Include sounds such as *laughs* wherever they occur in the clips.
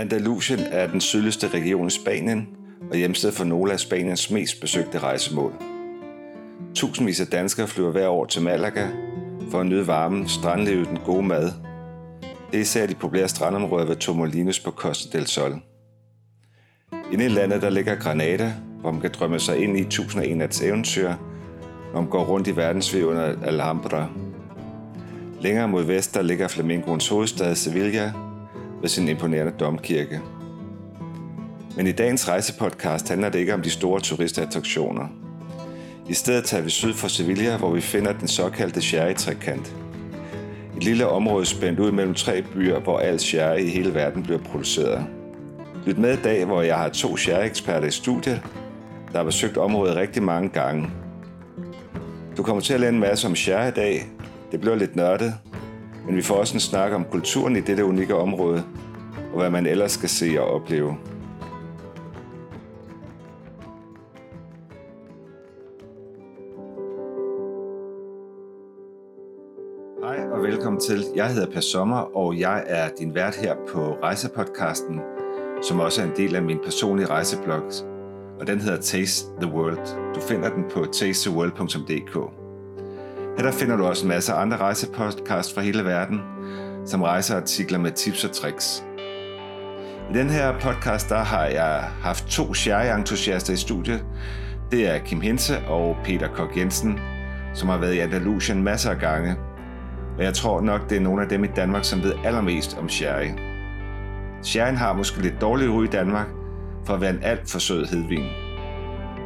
Andalusien er den sydligste region i Spanien og hjemsted for nogle af Spaniens mest besøgte rejsemål. Tusindvis af danskere flyver hver år til Malaga for at nyde varmen, strandlivet den gode mad. Det er især de populære strandområder ved Tomolinos på Costa del Sol. Inde i landet der ligger Granada, hvor man kan drømme sig ind i 1001 nats eventyr, når man går rundt i verdensvej under Alhambra. Længere mod vest der ligger Flamingoens hovedstad Sevilla med sin imponerende domkirke. Men i dagens rejsepodcast handler det ikke om de store turistattraktioner. I stedet tager vi syd for Sevilla, hvor vi finder den såkaldte sherry-trekant. Et lille område spændt ud mellem tre byer, hvor al sherry i hele verden bliver produceret. Lyt med i dag, hvor jeg har to sherry-eksperter i studiet, der har besøgt området rigtig mange gange. Du kommer til at lære en masse om sherry i dag. Det bliver lidt nørdet, men vi får også en snak om kulturen i dette unikke område, og hvad man ellers skal se og opleve. Hej og velkommen til. Jeg hedder Per Sommer, og jeg er din vært her på Rejsepodcasten, som også er en del af min personlige rejseblog, og den hedder Taste the World. Du finder den på tastetheworld.dk. Her der finder du også en masse andre rejsepodcasts fra hele verden, som rejseartikler med tips og tricks. I den her podcast der har jeg haft to sherry-entusiaster i studiet. Det er Kim Hense og Peter Kok Jensen, som har været i Andalusien masser af gange. Og jeg tror nok, det er nogle af dem i Danmark, som ved allermest om sherry. Sherryen har måske lidt dårlig ry i Danmark, for at være en alt for sød hedvin.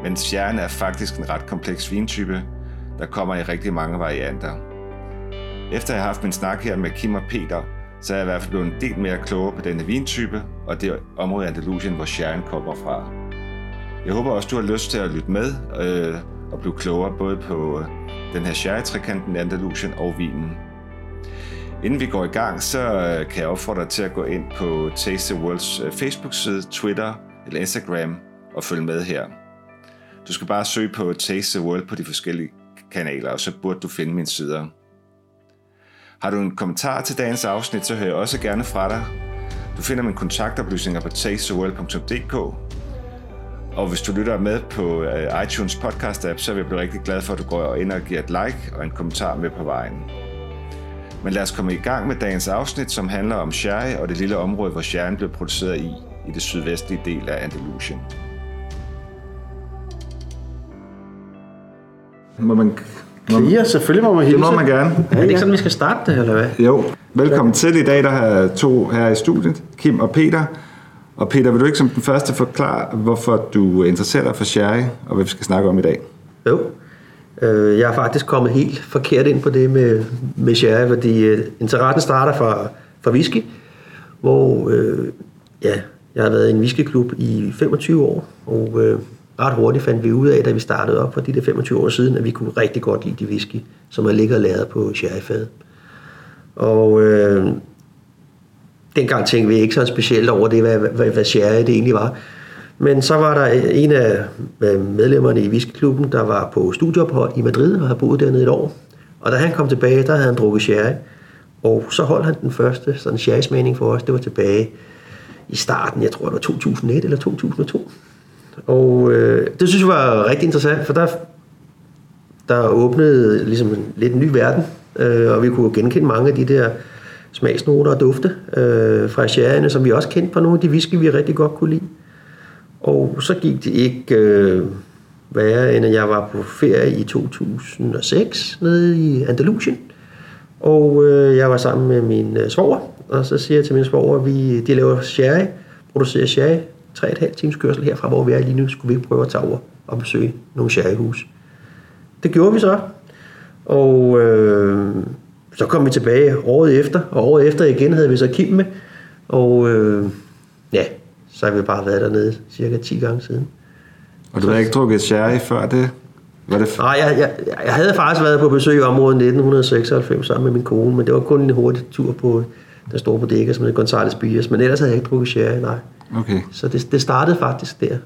Men sherryen er faktisk en ret kompleks vintype, der kommer i rigtig mange varianter. Efter jeg har haft min snak her med Kim og Peter, så er jeg i hvert fald blevet en del mere klogere på denne vintype, og det område i Andalusien, hvor sherryen kommer fra. Jeg håber også, du har lyst til at lytte med øh, og blive klogere både på øh, den her sherry-trekanten i Andalusien og vinen. Inden vi går i gang, så øh, kan jeg opfordre dig til at gå ind på Taste the Worlds øh, Facebook-side, Twitter eller Instagram og følge med her. Du skal bare søge på Taste the World på de forskellige kanaler, og så burde du finde mine sider. Har du en kommentar til dagens afsnit, så hører jeg også gerne fra dig. Du finder mine kontaktoplysninger på tastetheworld.dk og hvis du lytter med på øh, iTunes podcast app, så vil jeg blive rigtig glad for, at du går ind og giver et like og en kommentar med på vejen. Men lad os komme i gang med dagens afsnit, som handler om sherry og det lille område, hvor sherryen blev produceret i, i det sydvestlige del af Andalusien. Må man, må, Ja, selvfølgelig må man det hilse. må man gerne. Er det ikke sådan, vi skal starte det, eller hvad? Jo, velkommen til. I dag der har jeg to her i studiet, Kim og Peter. Og Peter, vil du ikke som den første forklare, hvorfor du interesserer dig for sherry, og hvad vi skal snakke om i dag? Jo. Øh, Jeg er faktisk kommet helt forkert ind på det med, med sherry, fordi øh, interessen starter fra, fra whisky, hvor øh, ja, jeg har været i en whiskyklub i 25 år, og øh, ret hurtigt fandt vi ud af, da vi startede op for de der 25 år siden, at vi kunne rigtig godt lide de whisky, som er ligget og lavet på sherryfadet. Og øh, dengang tænkte vi ikke så specielt over det, hvad, hvad, hvad sherry det egentlig var. Men så var der en af øh, medlemmerne i whiskyklubben, der var på studieophold i Madrid og havde boet dernede et år. Og da han kom tilbage, der havde han drukket sherry. Og så holdt han den første sådan sherry-smagning for os. Det var tilbage i starten, jeg tror det var 2001 eller 2002. Og øh, det synes jeg var rigtig interessant, for der, der åbnede ligesom en lidt ny verden, øh, og vi kunne genkende mange af de der smagsnoter og dufte øh, fra sherryerne, som vi også kendte på nogle af de whisky, vi rigtig godt kunne lide. Og så gik det ikke øh, værre, end at jeg var på ferie i 2006 nede i Andalusien. Og øh, jeg var sammen med min øh, svoger, og så siger jeg til min svoger, at vi, de laver sherry, producerer sherry, 3,5 times kørsel herfra, hvor vi er lige nu, skulle vi prøve at tage over og besøge nogle sherryhus. Det gjorde vi så, og øh, så kom vi tilbage året efter, og året efter igen havde vi så Kim med, og øh, ja, så har vi bare været dernede cirka 10 gange siden. Og du har ikke drukket sherry før det? Var det f- Nej, jeg, jeg, jeg havde faktisk været på besøg i området 1996 sammen med min kone, men det var kun en hurtig tur på der står på dækker, som hedder Gonzales Bias, men ellers havde jeg ikke drukket sherry, nej. Okay. Så det, det startede faktisk der.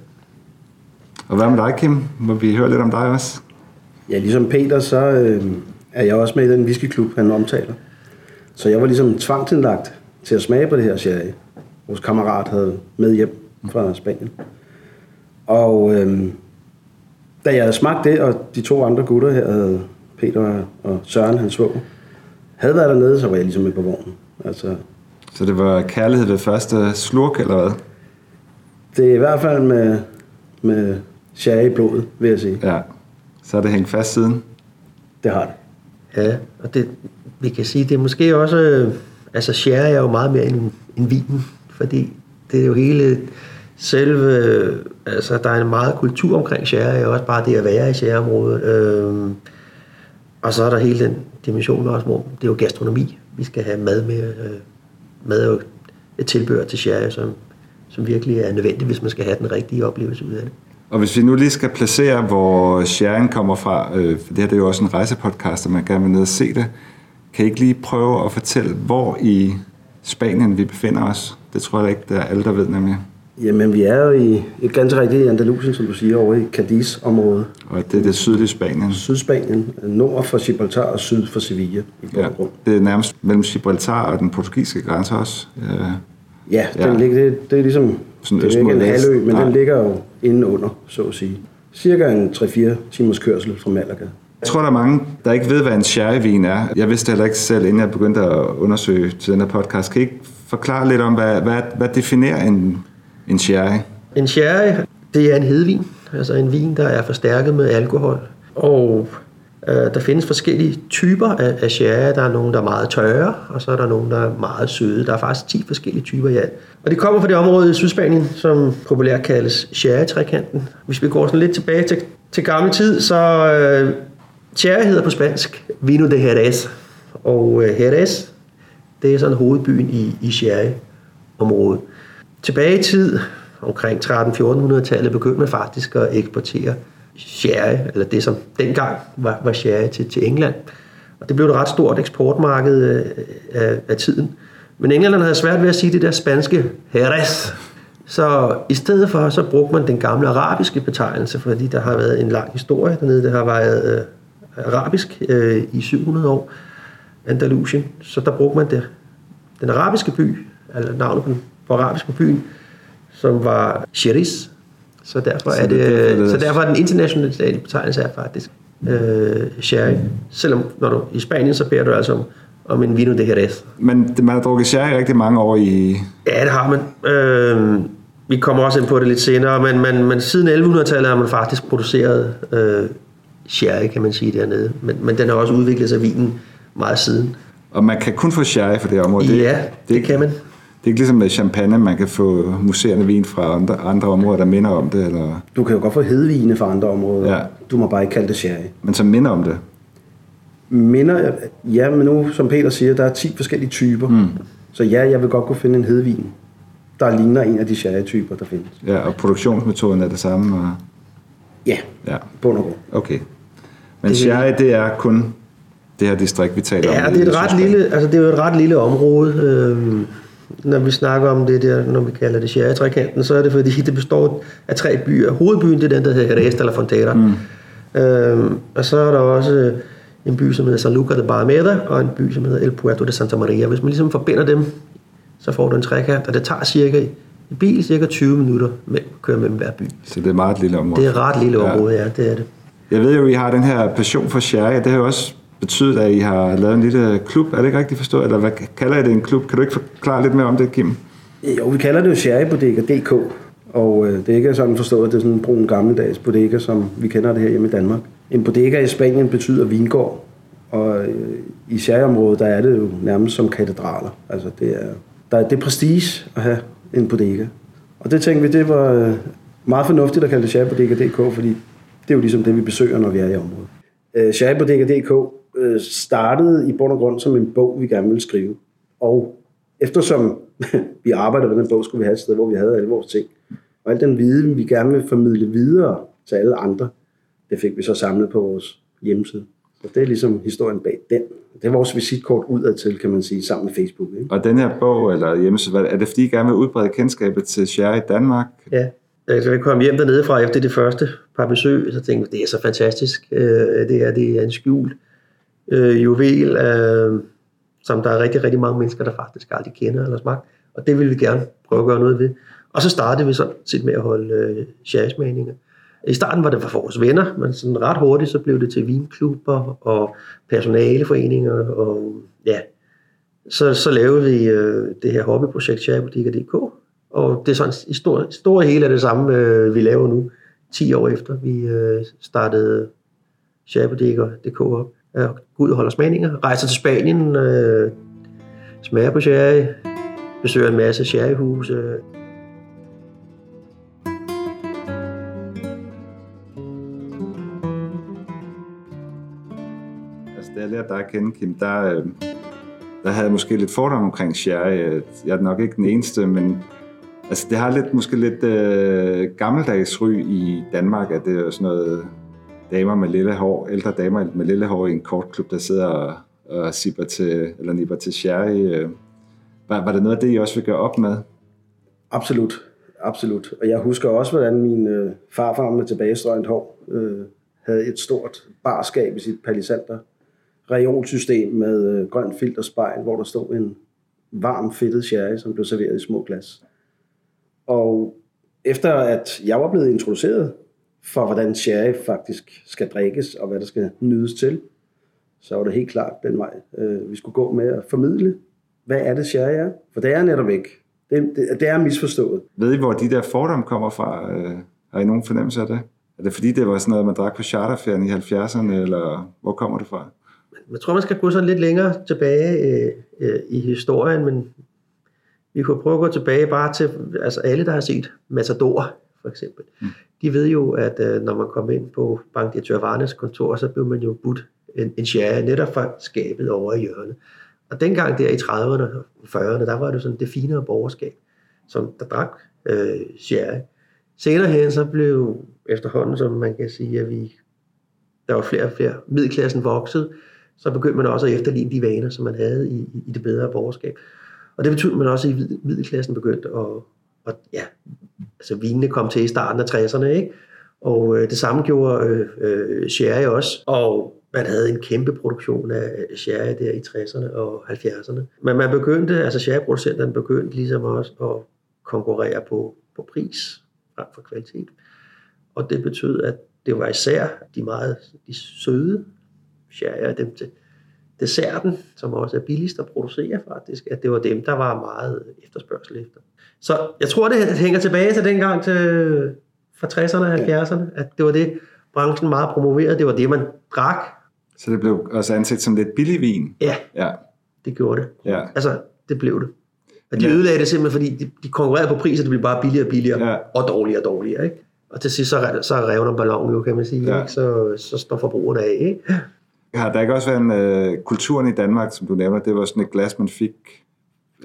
Og hvad med dig, Kim? Må vi høre lidt om dig også? Ja, ligesom Peter, så øh, er jeg også med i den whiskyklub, han omtaler. Så jeg var ligesom tvangsindlagt til at smage på det her sherry. vores kammerat havde med hjem fra Spanien. Og øhm, da jeg havde smagt det, og de to andre gutter her, havde Peter og Søren, hans svog, havde været dernede, så var jeg ligesom med på vognen. Altså, Så det var kærlighed ved første slurk, eller hvad? Det er i hvert fald med, med sherry i blodet, vil jeg sige. Ja. Så er det hængt fast siden. Det har det. Ja, og det, vi kan sige, det er måske også, øh, altså sherry er jo meget mere end, end vinen, fordi det er jo hele selve, øh, altså der er en meget kultur omkring sherry, og også bare det at være i sherryområdet. Øh, og så er der hele den dimension også, hvor det er jo gastronomi. Vi skal have mad med, øh, mad er jo et tilbehør til sherry, som, som virkelig er nødvendigt, hvis man skal have den rigtige oplevelse ud af det. Og hvis vi nu lige skal placere, hvor sharing kommer fra, øh, for det her det er jo også en rejsepodcast, og man gerne vil ned og se det, kan I ikke lige prøve at fortælle, hvor i Spanien vi befinder os? Det tror jeg ikke, der er alle, der ved nemlig. Jamen, vi er jo i et ganske rigtigt i Andalusien, som du siger, over i Cadiz-området. Og det er det sydlige Spanien. Sydspanien, nord for Gibraltar og syd for Sevilla i Ja, det er nærmest mellem Gibraltar og den portugisiske grænse også. Øh, Ja, den Ja. Ligger, det, det er ligesom, Sådan det er ikke en halvø, men Nej. den ligger jo inde under, så at sige. Cirka en 3-4 timers kørsel fra Malaga. Jeg tror, der er mange, der ikke ved, hvad en sherryvin er. Jeg vidste heller ikke selv, inden jeg begyndte at undersøge til den her podcast. Kan I ikke forklare lidt om, hvad, hvad, hvad definerer en, en sherry? En sherry, det er en hedvin, altså en vin, der er forstærket med alkohol. Og øh, der findes forskellige typer af, af sherry. Der er nogle, der er meget tørre, og så er der nogle, der er meget søde. Der er faktisk 10 forskellige typer i alt. Og det kommer fra det område i Sydspanien, som populært kaldes sherry-trekanten. Hvis vi går sådan lidt tilbage til, til gammel tid, så øh, sherry hedder på spansk Vino de Jerez. Og øh, Jerez, det er sådan hovedbyen i, i sherry-området. Tilbage i tid, omkring 13-1400-tallet, begyndte man faktisk at eksportere sherry, eller det som dengang var, var sherry til, til England. Og det blev et ret stort eksportmarked øh, af, af tiden. Men englænderne havde svært ved at sige det der spanske Jerez. Så i stedet for, så brugte man den gamle arabiske betegnelse, fordi der har været en lang historie dernede. Det har været øh, arabisk øh, i 700 år, Andalusien. Så der brugte man det, den arabiske by, eller navnet på, den- på arabisk på byen, som var Sheris. Så derfor, Så er det det, er derfor, det så derfor er den internationale betegnelse er faktisk øh, sherry. Selvom når du i Spanien, så beder du altså om, om en vino de Jerez. Men det- man har drukket sherry rigtig mange år i... Ja, det har man. Øh, vi kommer også ind på det lidt senere, men, men, men siden 1100-tallet har man faktisk produceret øh, sherry, kan man sige, dernede. Men, men den har også udviklet sig vinen meget siden. Og man kan kun få sherry for det område. Ja, er det ikke- kan man. Det er ikke ligesom med champagne, man kan få museerne vin fra andre, andre områder, der minder om det, eller, Du kan jo godt få hedvine fra andre områder. Ja. Du må bare ikke kalde det sherry. men som minder om det. Minder, ja, men nu, som Peter siger, der er 10 forskellige typer. Mm. Så ja, jeg vil godt kunne finde en hedvin, der ligner en af de sherry-typer, der findes. Ja, og produktionsmetoden er det samme. Og, Ja, ja, bund og grund. okay. Men sherry, det er kun det her distrikt, vi taler om. Ja, det er, et ret lille, altså det er jo et ret lille område. Øh, når vi snakker om det der, når vi kalder det sherry-trekanten, så er det fordi, det består af tre byer. Hovedbyen, det er den, der hedder Jerez de la Frontera. Mm. Øh, og så er der også en by, som hedder San Lucar de Barrameda, og en by, som hedder El Puerto de Santa Maria. Hvis man ligesom forbinder dem, så får du en trekant, og det tager cirka i bil cirka 20 minutter med at køre mellem hver by. Så det er meget et lille område. Det er et ret lille område, ja, det er det. Jeg ved jo, at I har den her passion for sherry. Det har jo også betydet, at I har lavet en lille klub. Er det ikke rigtigt forstået? Eller hvad kalder I det en klub? Kan du ikke forklare lidt mere om det, Kim? Øh, jo, vi kalder det jo sherrybodega.dk, og øh, det er ikke sådan forstået, at det er sådan en brun gammeldags bodega, som vi kender det her hjemme i Danmark. En bodega i Spanien betyder vingård, og øh, i sherryområdet, der er det jo nærmest som katedraler. Altså det er, der er det prestige at have en bodega. Og det tænkte vi, det var øh, meget fornuftigt at kalde det sherrybodega.dk, fordi det er jo ligesom det, vi besøger, når vi er i området. Øh, sherrybodega.dk øh, startede i bund og grund som en bog, vi gerne ville skrive. Og eftersom *laughs* vi arbejdede med den bog, skulle vi have et sted, hvor vi havde alle vores ting. Og al den viden, vi gerne vil formidle videre til alle andre, det fik vi så samlet på vores hjemmeside. Og det er ligesom historien bag den. Det er vores visitkort udad til, kan man sige, sammen med Facebook. Ikke? Og den her bog, eller hjemmeside, er det fordi, I gerne vil udbrede kendskabet til sherry i Danmark? Ja, altså jeg kom hjem dernede fra efter det første par besøg, så tænkte jeg, det er så fantastisk. Øh, det, er, det er en skjult øh, juvel, øh, som der er rigtig, rigtig mange mennesker, der faktisk aldrig kender eller smagt. Og det vil vi gerne prøve at gøre noget ved. Og så startede vi sådan set med at holde øh, sherrysmagninger. I starten var det for vores venner, men sådan ret hurtigt så blev det til vinklubber og personaleforeninger. Og ja, så, så lavede vi øh, det her hobbyprojekt Sherrybutikker.dk. Og det er sådan i stor, stor hele af det samme, øh, vi laver nu, 10 år efter vi øh, startede Sherrybutikker.dk op øh, går ud og holder smagninger, rejser til Spanien, øh, smager på sherry, besøger en masse sherryhuse. Altså, da jeg lærte dig at kende, Kim, der, øh, der havde jeg måske lidt fordom omkring sherry. Jeg er nok ikke den eneste, men altså, det har lidt, måske lidt øh, gammeldags ry i Danmark, at det er sådan noget damer med lille hår, ældre damer med lille hår i en kortklub, der sidder og, og sipper til, eller nipper til sherry. Øh. Var, var det noget af det, I også vil gøre op med? Absolut, absolut. Og jeg husker også, hvordan min øh, farfar med tilbagestrøget hår øh, havde et stort barskab i sit palisander reolsystem med øh, grønt filterspejl, hvor der stod en varm fedtet sherry, som blev serveret i små glas. Og efter at jeg var blevet introduceret for, hvordan sherry faktisk skal drikkes, og hvad der skal nydes til, så var det helt klart den vej, øh, vi skulle gå med at formidle, hvad er det sherry er? For det er netop ikke. Det, det, det er misforstået. Ved I, hvor de der fordomme kommer fra? Øh, har I nogen fornemmelse af det? Er det fordi, det var sådan noget, man drak på charterferien i 70'erne, eller hvor kommer det fra? Jeg tror, man skal gå sådan lidt længere tilbage øh, øh, i historien, men vi kunne prøve at gå tilbage bare til altså alle, der har set Matador, for eksempel. Mm. De ved jo, at øh, når man kom ind på bankdirektør Varnes kontor, så blev man jo budt en, en share netop fra skabet over i hjørnet. Og dengang der i 30'erne og 40'erne, der var det sådan det finere borgerskab, som der drak øh, sherry. Senere hen så blev efterhånden, som man kan sige, at vi, der var flere og flere, middelklassen voksede, så begyndte man også at efterligne de vaner, som man havde i, i det bedre borgerskab. Og det betød, at man også i middelklassen begyndte at, at ja, altså vinene kom til i starten af 60'erne, ikke? Og øh, det samme gjorde øh, øh, sherry også. Og man havde en kæmpe produktion af sherry der i 60'erne og 70'erne. Men man begyndte, altså sherryproducenterne begyndte ligesom også at konkurrere på, på pris frem for kvalitet. Og det betød, at det var især de meget de søde sherry, dem til desserten, som også er billigst at producere faktisk, at det var dem, der var meget efterspørgsel efter. Så jeg tror, det hænger tilbage til dengang til fra 60'erne og 70'erne, at det var det, branchen meget promoverede. Det var det, man drak. Så det blev også anset som lidt billig vin? Ja, Ja. det gjorde det. Ja. Altså, det blev det. Og de Ja. ødelagde det simpelthen, fordi de, de konkurrerede på pris, og det blev bare billigere og billigere, Ja. og dårligere og dårligere. Ikke? Og til sidst, så, så revner ballonen jo, kan man sige. Ja. Ikke? Så, så står forbrugerne af. Ikke? Har der ikke også været en øh, kulturen i Danmark, som du nævner, det var sådan et glas, man fik,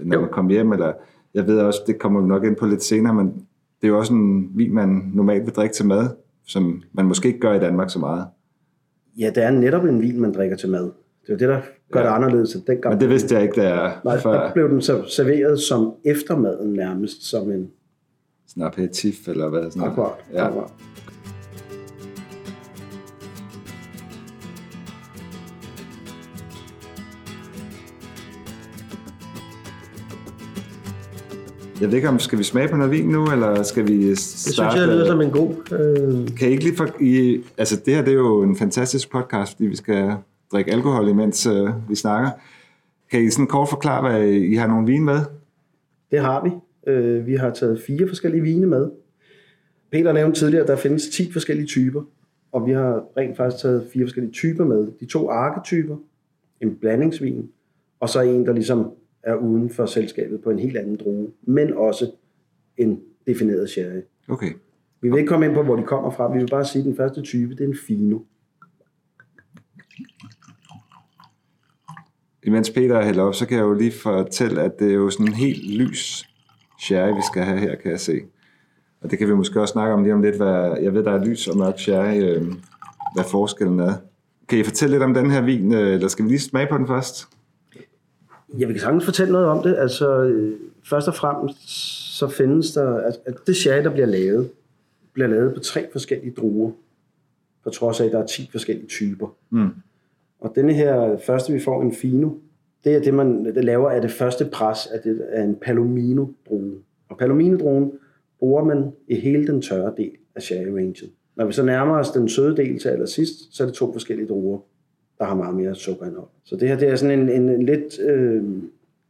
når Jo. man kom hjem, eller jeg ved også, det kommer vi nok ind på lidt senere, men det er jo også en vin, man normalt vil drikke til mad, som man måske ikke gør i Danmark så meget. Ja, det er netop en vin, man drikker til mad. Det er jo det, der gør Ja. det anderledes end dengang. Men det vidste jeg ikke, da jeg Nej, før der blev den så serveret som eftermaden nærmest, som en sådan aperitif, eller hvad sådan akkurat. Ja. akkurat. Jeg ved ikke, om skal vi smage på noget vin nu, eller skal vi Det starte? synes jeg lyder som en god... Øh, Kan I ikke lige for, I, altså det her det er jo en fantastisk podcast, fordi vi skal drikke alkohol, imens øh, vi snakker. Kan I sådan kort forklare, hvad I har nogle vin med? Det har vi. Øh, vi har taget fire forskellige vine med. Peter nævnte tidligere, at der findes 10 forskellige typer, og vi har rent faktisk taget fire forskellige typer med. De to arketyper, en blandingsvin, og så en, der ligesom er uden for selskabet på en helt anden drue, men også en defineret sherry. Okay. Vi vil ikke komme ind på, hvor de kommer fra. Vi vil bare sige, at den første type, det er en fino. Imens Peter hælder op, så kan jeg jo lige fortælle, at det er jo sådan en helt lys sherry, vi skal have her, kan jeg se. Og det kan vi måske også snakke om lige om lidt, hvad, jeg ved, der er lys og mørk sherry, øh, hvad forskellen er. Kan I fortælle lidt om den her vin, øh, eller skal vi lige smage på den først? Jeg vil sagtens fortælle noget om det. Altså, øh, først og fremmest, så findes der, at, at det sherry, der bliver lavet, bliver lavet på tre forskellige druer, på trods af, at der er 10 forskellige typer. Mm. Og denne her første, vi får en fino, det er det, man det laver af det første pres af, det, af en palomino-drue. Og Palomino-druen bruger man i hele den tørre del af sherry-rangen. Når vi så nærmer os den søde del til allersidst, så er det to forskellige druer, der har meget mere sukkerindhold. Så det her det er sådan en, en, en lidt øh,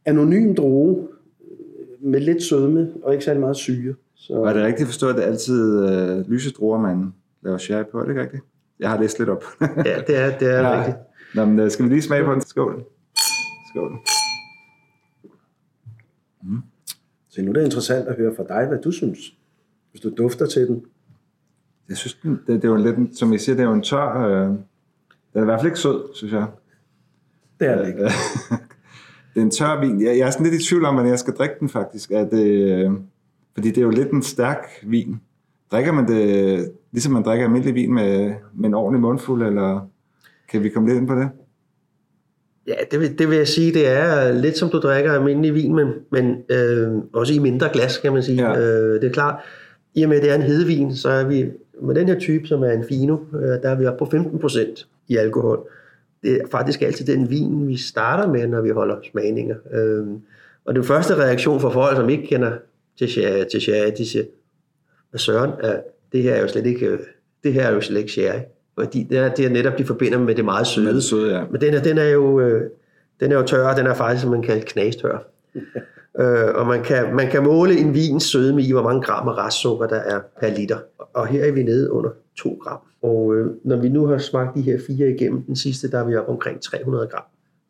anonym drue øh, med lidt sødme og ikke særlig meget syre. Så, Var det rigtigt forstået, at det er altid øh, lyse druer, man laver sherry på? Er det ikke rigtigt? Jeg har læst lidt op. Ja, det er, det er *laughs* ja. rigtigt. Nå, men, øh, skal vi lige smage på den? Skål. Skål. så nu er det interessant at høre fra dig, hvad du synes, hvis du dufter til den. Jeg synes, den- det, det er jo lidt, som I siger, det er jo en tør... Øh, den er i hvert fald ikke sød, synes jeg. Det er det ikke. *laughs* det er en tør vin. Jeg, jeg er sådan lidt i tvivl om, hvordan jeg skal drikke den faktisk. Det, øh, fordi det er jo lidt en stærk vin. Drikker man det, ligesom man drikker almindelig vin med, med en ordentlig mundfuld, eller kan vi komme lidt ind på det? Ja, det vil, det vil jeg sige, det er lidt som du drikker almindelig vin, men, men øh, også i mindre glas, kan man sige. Ja. Øh, det er klart, i og med at det er en hedevin, så er vi med den her type, som er en fino, øh, der er vi oppe på 15% i alkohol. Det er faktisk altid den vin, vi starter med, når vi holder smagninger. Øh, og den første reaktion fra folk, som ikke kender til sherry, til sherry de siger, hvad søren, er, det her er jo slet ikke, øh, det her er jo slet ikke sherry. Fordi det er, det er netop, de forbinder med det meget søde. Med det søde, ja. Men den er, den er jo, øh, den er jo tør, og den er faktisk, som man kalder knastør. *laughs* øh, og man kan, man kan måle en vins sødme i, hvor mange gram af restsukker der er per liter. Og her er vi nede under 2 gram. Og øh, når vi nu har smagt de her fire igennem, den sidste, der er vi oppe omkring 300 gram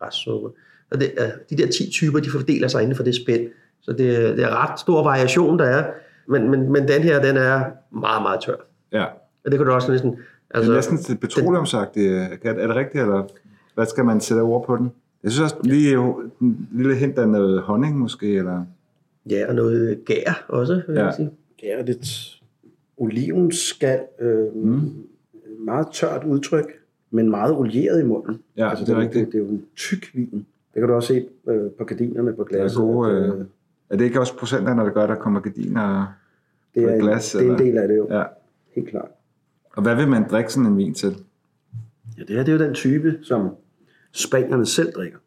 restsukker. Og det, er, de der 10 typer, de fordeler sig inden for det spænd. Så det, er- det er ret stor variation, der er. Men, men, men den her, den er meget, meget tør. Ja. Og det kan du også næsten... Altså, det er næsten til petroleumsagtigt. Er er det rigtigt, eller hvad skal man sætte ord på den? Jeg synes også lige en lille hint af noget honning måske, eller... Ja, og noget gær også, vil Ja. jeg sige. Det er lidt olivenskal. Øh, mm. Meget tørt udtryk, men meget olieret i munden. Ja, det er rigtigt. Det, det er jo en tyk vin. Det kan du også se øh, på gardinerne på Der er glasset. gode, øh, er det ikke også procenterne, der gør, at der kommer gardiner? det, på er en, glas, det er en del af det jo, Ja. helt klart. Og hvad vil man drikke sådan en vin til? Ja, det her det er jo den type, som spanierne selv drikker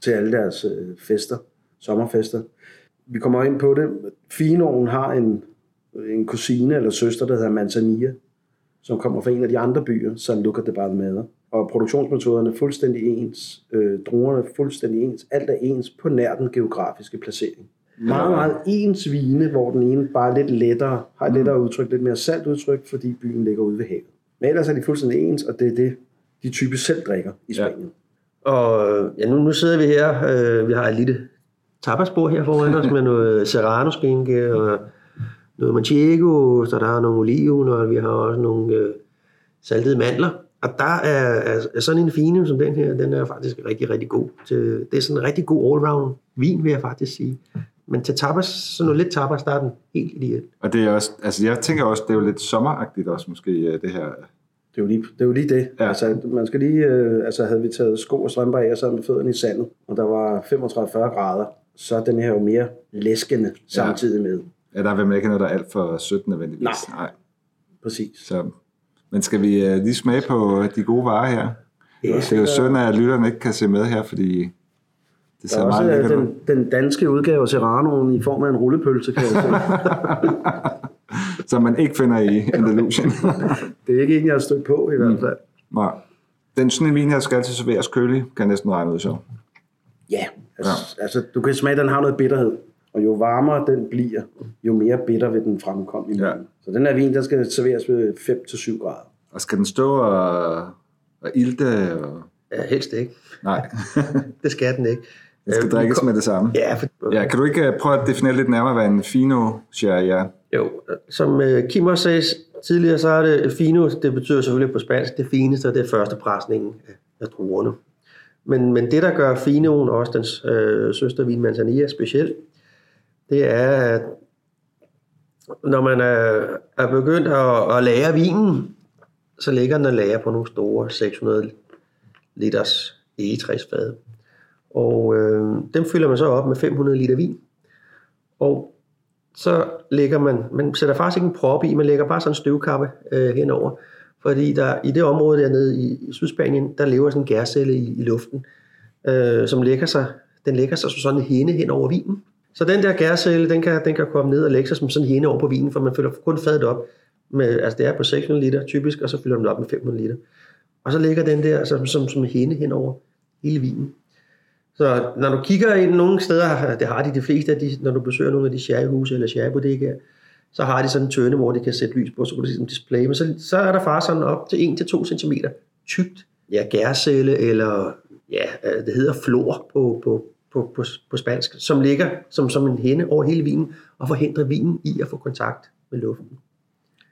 til alle deres øh, fester, sommerfester. Vi kommer ind på det. Finoen har en, en kusine eller søster, der hedder Manzanilla, som kommer fra en af de andre byer, San Luca de Barmada. Og produktionsmetoderne er fuldstændig ens, øh, druerne er fuldstændig ens, alt er ens på nær den geografiske placering. Meget, meget ens vine, hvor den ene bare er lidt lettere, har et lettere udtryk, lidt mere salt udtryk, fordi byen ligger ude ved havet. Men ellers er de fuldstændig ens, og det er det, de typisk selv drikker i Ja. Spanien. Og øh, ja, nu, nu sidder vi her, øh, vi har et lille tapasbord her foran os med noget serrano-skinke og noget manchego, så der er nogle oliven, og vi har også nogle øh, saltede mandler. Og der er, er, er sådan en fine som den her, den er faktisk rigtig, rigtig god. Til, det er sådan en rigtig god allround vin, vil jeg faktisk sige. Men til tapas, sådan noget lidt tapas, der er den helt ideel. Og det er også, altså jeg tænker også, det er jo lidt sommeragtigt også måske, øh, det her. Det er jo lige det. Er jo lige det. Ja. Altså, man skal lige, øh, altså havde vi taget sko og strømper af og så med fødderne i sandet, og der var 35-40 grader, så er den her jo mere læskende samtidig med. Ja, der er vel ikke noget, der er alt for sødt nødvendigvis. Nej. Nej. Præcis. Så, men skal vi uh, lige smage på de gode varer her? Ja, det er jo synd, at lytterne ikke kan se med her, fordi det ser er meget øh, lækkert ud. den, den danske udgave af Serranoen i form af en rullepølse, kan jeg. *laughs* Som man ikke finder i Andalusien. *laughs* Det er ikke en, jeg har stødt på i Mm. hvert fald. Nej. Den sådan en vin her skal altid serveres kølig, kan næsten regne ud så. Ja, altså, ja. altså du kan smage, at den har noget bitterhed. Og jo varmere den bliver, jo mere bitter vil den fremkomme i Ja. Så den her vin, der skal serveres ved 5-7 grader. Og skal den stå og, og ilte? Og... Ja, helst ikke. Nej, *laughs* Det skal den ikke. den skal Øh, drikkes kom- med det samme. Ja, for, Ja, kan du ikke øh, prøve at definere lidt nærmere, hvad en fino sherry er? Jo, som øh, Kim også sagde tidligere, så er det fino, det betyder selvfølgelig på spansk, det fineste, og det er første presningen af, druerne. Men, men det, der gør finoen, også dens øh, søster vin Manzanilla speciel, det er, at når man er, er begyndt at, at lære vinen, så ligger den og lærer på nogle store 600 liters egetræsfade. Og øh, dem fylder man så op med 500 liter vin. Og så lægger man, man sætter faktisk ikke en prop i, man lægger bare sådan en støvkappe øh, henover. Fordi der, i det område dernede i, i Sydspanien, der lever sådan en gærcelle i, i luften, øh, som lægger sig, den lægger sig som sådan en hende hen over vinen. Så den der gærcelle, den kan, den kan komme ned og lægge sig som sådan hende over på vinen, for man fylder kun fadet op. Med, altså det er på 600 liter typisk, og så fylder man op med 500 liter. Og så ligger den der som, som, som hende hen over hele vinen. Så når du kigger ind nogle steder, det har de de fleste af de, når du besøger nogle af de sherryhuse eller sherrybodegaer, så har de sådan en tønde, hvor de kan sætte lys på, så kan du se en display. Men så, så er der faktisk sådan op til 1-2 cm tykt ja, gærcelle, eller ja, øh, det hedder flor på, på, på, på, på spansk, som ligger som, som en hende over hele vinen og forhindrer vinen i at få kontakt med luften.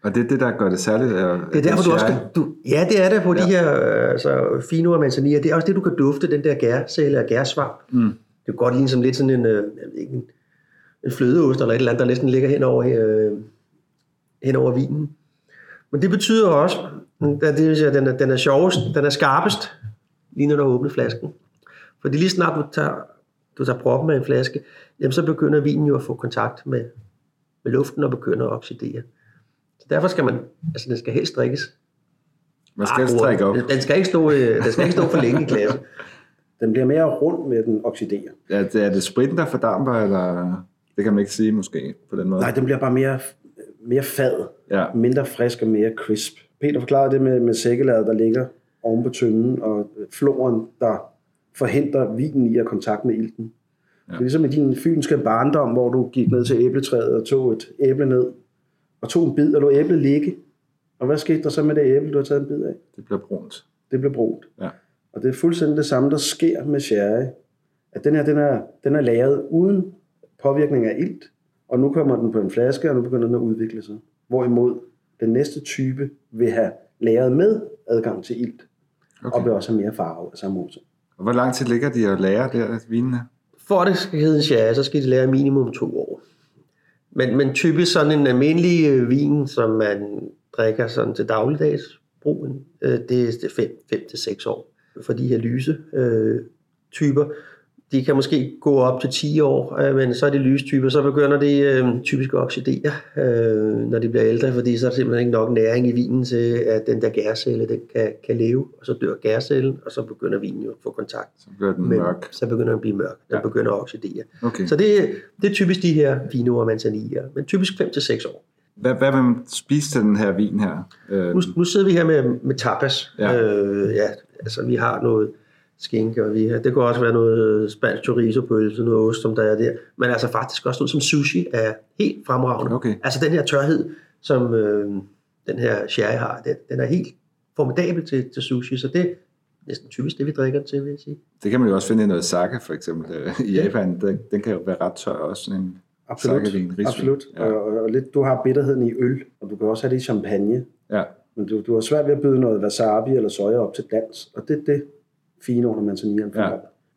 Og det er det, der gør det særligt? Er, det er derfor, du også kan, du, ja, det er det på ja. de her øh, altså, fine manzanilla. Det er også det, du kan dufte, den der gærcelle og gærsvamp. Mm. Det kan godt ligne som lidt sådan en, øh, en, en flødeost eller et eller andet, der næsten ligger hen over, øh, hen over vinen. Men det betyder også, at det at den er, den er sjovest, den er skarpest, lige når du åbner flasken. Fordi lige snart du tager, du tager proppen af en flaske, jamen så begynder vinen jo at få kontakt med, med luften og begynder at oxidere. Så derfor skal man, altså den skal helst drikkes. Man skal helst drikke op. Den skal ikke stå, øh, den skal ikke stå for længe i klasse. Den bliver mere rund med, den oxiderer. Ja, det, er det spritten, der fordamper, eller det kan man ikke sige måske på den måde? Nej, den bliver bare mere, mere fad, ja. mindre frisk og mere crisp. Peter forklarede det med, med sækkeladet, der ligger oven på tynden, og floren, der forhindrer vinen i at kontakt med ilten. Ja. Det er ligesom i din fynske barndom, hvor du gik ned til æbletræet og tog et æble ned, og tog en bid og lå æblet ligge. Og hvad skete der så med det æble, du har taget en bid af? Det blev brunt. Det blev brunt. Ja. Og det er fuldstændig det samme, der sker med sherry. At den her, den er, den er lavet uden påvirkning af ilt, og nu kommer den på en flaske, og nu begynder den at udvikle sig. Hvorimod den næste type vil have lagret med adgang til ilt, okay. og vil også have mere farve af samme årsag. Hvor lang tid ligger de at lære der, vinene? For det skal hedde ja, så skal de lære minimum to år. Men, men typisk sådan en almindelig øh, vin, som man drikker sådan til dagligdags brugen, øh, det er 5 til 6 år. For de her lyse øh, typer, de kan måske gå op til 10 år, øh, men så er de lystyper, så begynder de øh, typisk at oxidere, øh, når de bliver ældre, fordi så er der simpelthen ikke nok næring i vinen til, at den der gærcelle den kan, kan leve, og så dør gærcellen, og så begynder vinen jo at få kontakt. Så bliver den men, mørk. Så begynder den at blive mørk, den ja. begynder at oxidere. Okay. Så det, det er typisk de her fine ord, manzanilla, men typisk 5 til 6 år. Hvad, hvad vil man spise til den her vin her? Nu, nu sidder vi her med, med tapas. Ja. Øh, ja, altså vi har noget skinke, og vi har, det kunne også være noget spansk chorizo pølse, noget ost, som der er der. Men altså faktisk også noget som sushi er helt fremragende. Okay. Altså den her tørhed, som øh, den her sherry har, den, den er helt formidabel til, til sushi, så det er næsten typisk det, vi drikker den til, vil jeg sige. Det kan man jo også finde i noget sake, for eksempel. Øh, I Japan, den, den kan jo være ret tør også, sådan en Absolut, sakevin, absolut. Ja. Og, og, lidt, du har bitterheden i øl, og du kan også have det i champagne. Ja. Men du, du har svært ved at byde noget wasabi eller soja op til dans, og det er det, fine under manzanillaen. Ja.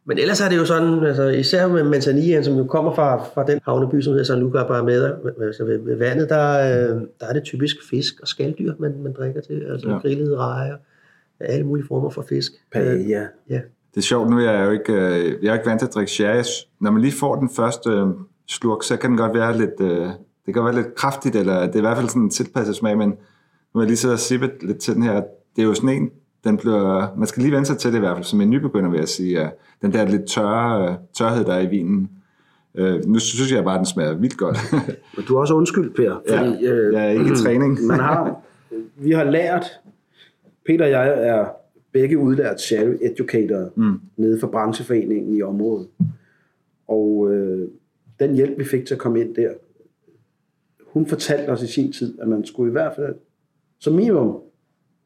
Men ellers er det jo sådan, altså især med manzanillaen, som jo kommer fra, fra den havneby, som hedder San Luca Barmeda, altså ved, ved vandet, der, øh, der er det typisk fisk og skalddyr, man, man drikker til. Altså ja. grillede rejer, alle mulige former for fisk. Paella. Øh, ja. Det er sjovt, nu er jeg jo ikke, øh, jeg er ikke vant til at drikke sherry. Når man lige får den første slurk, så kan den godt være lidt, det kan være lidt kraftigt, eller det er i hvert fald sådan en tilpasset smag, men nu har jeg lige siddet og sippet lidt til den her, det er jo sådan en, den bliver, man skal lige vende sig til det i hvert fald, som en nybegynder vil jeg sige, at den der lidt tørre, tørhed, der er i vinen. Øh, nu synes jeg bare, at den smager vildt godt. *laughs* du er også undskyld, Per. Fordi, ja, øh, jeg er ikke i træning. *laughs* man har, vi har lært, Peter og jeg er begge udlært sherry educator mm. nede for brancheforeningen i området. Og øh, den hjælp, vi fik til at komme ind der, hun fortalte os i sin tid, at man skulle i hvert fald som minimum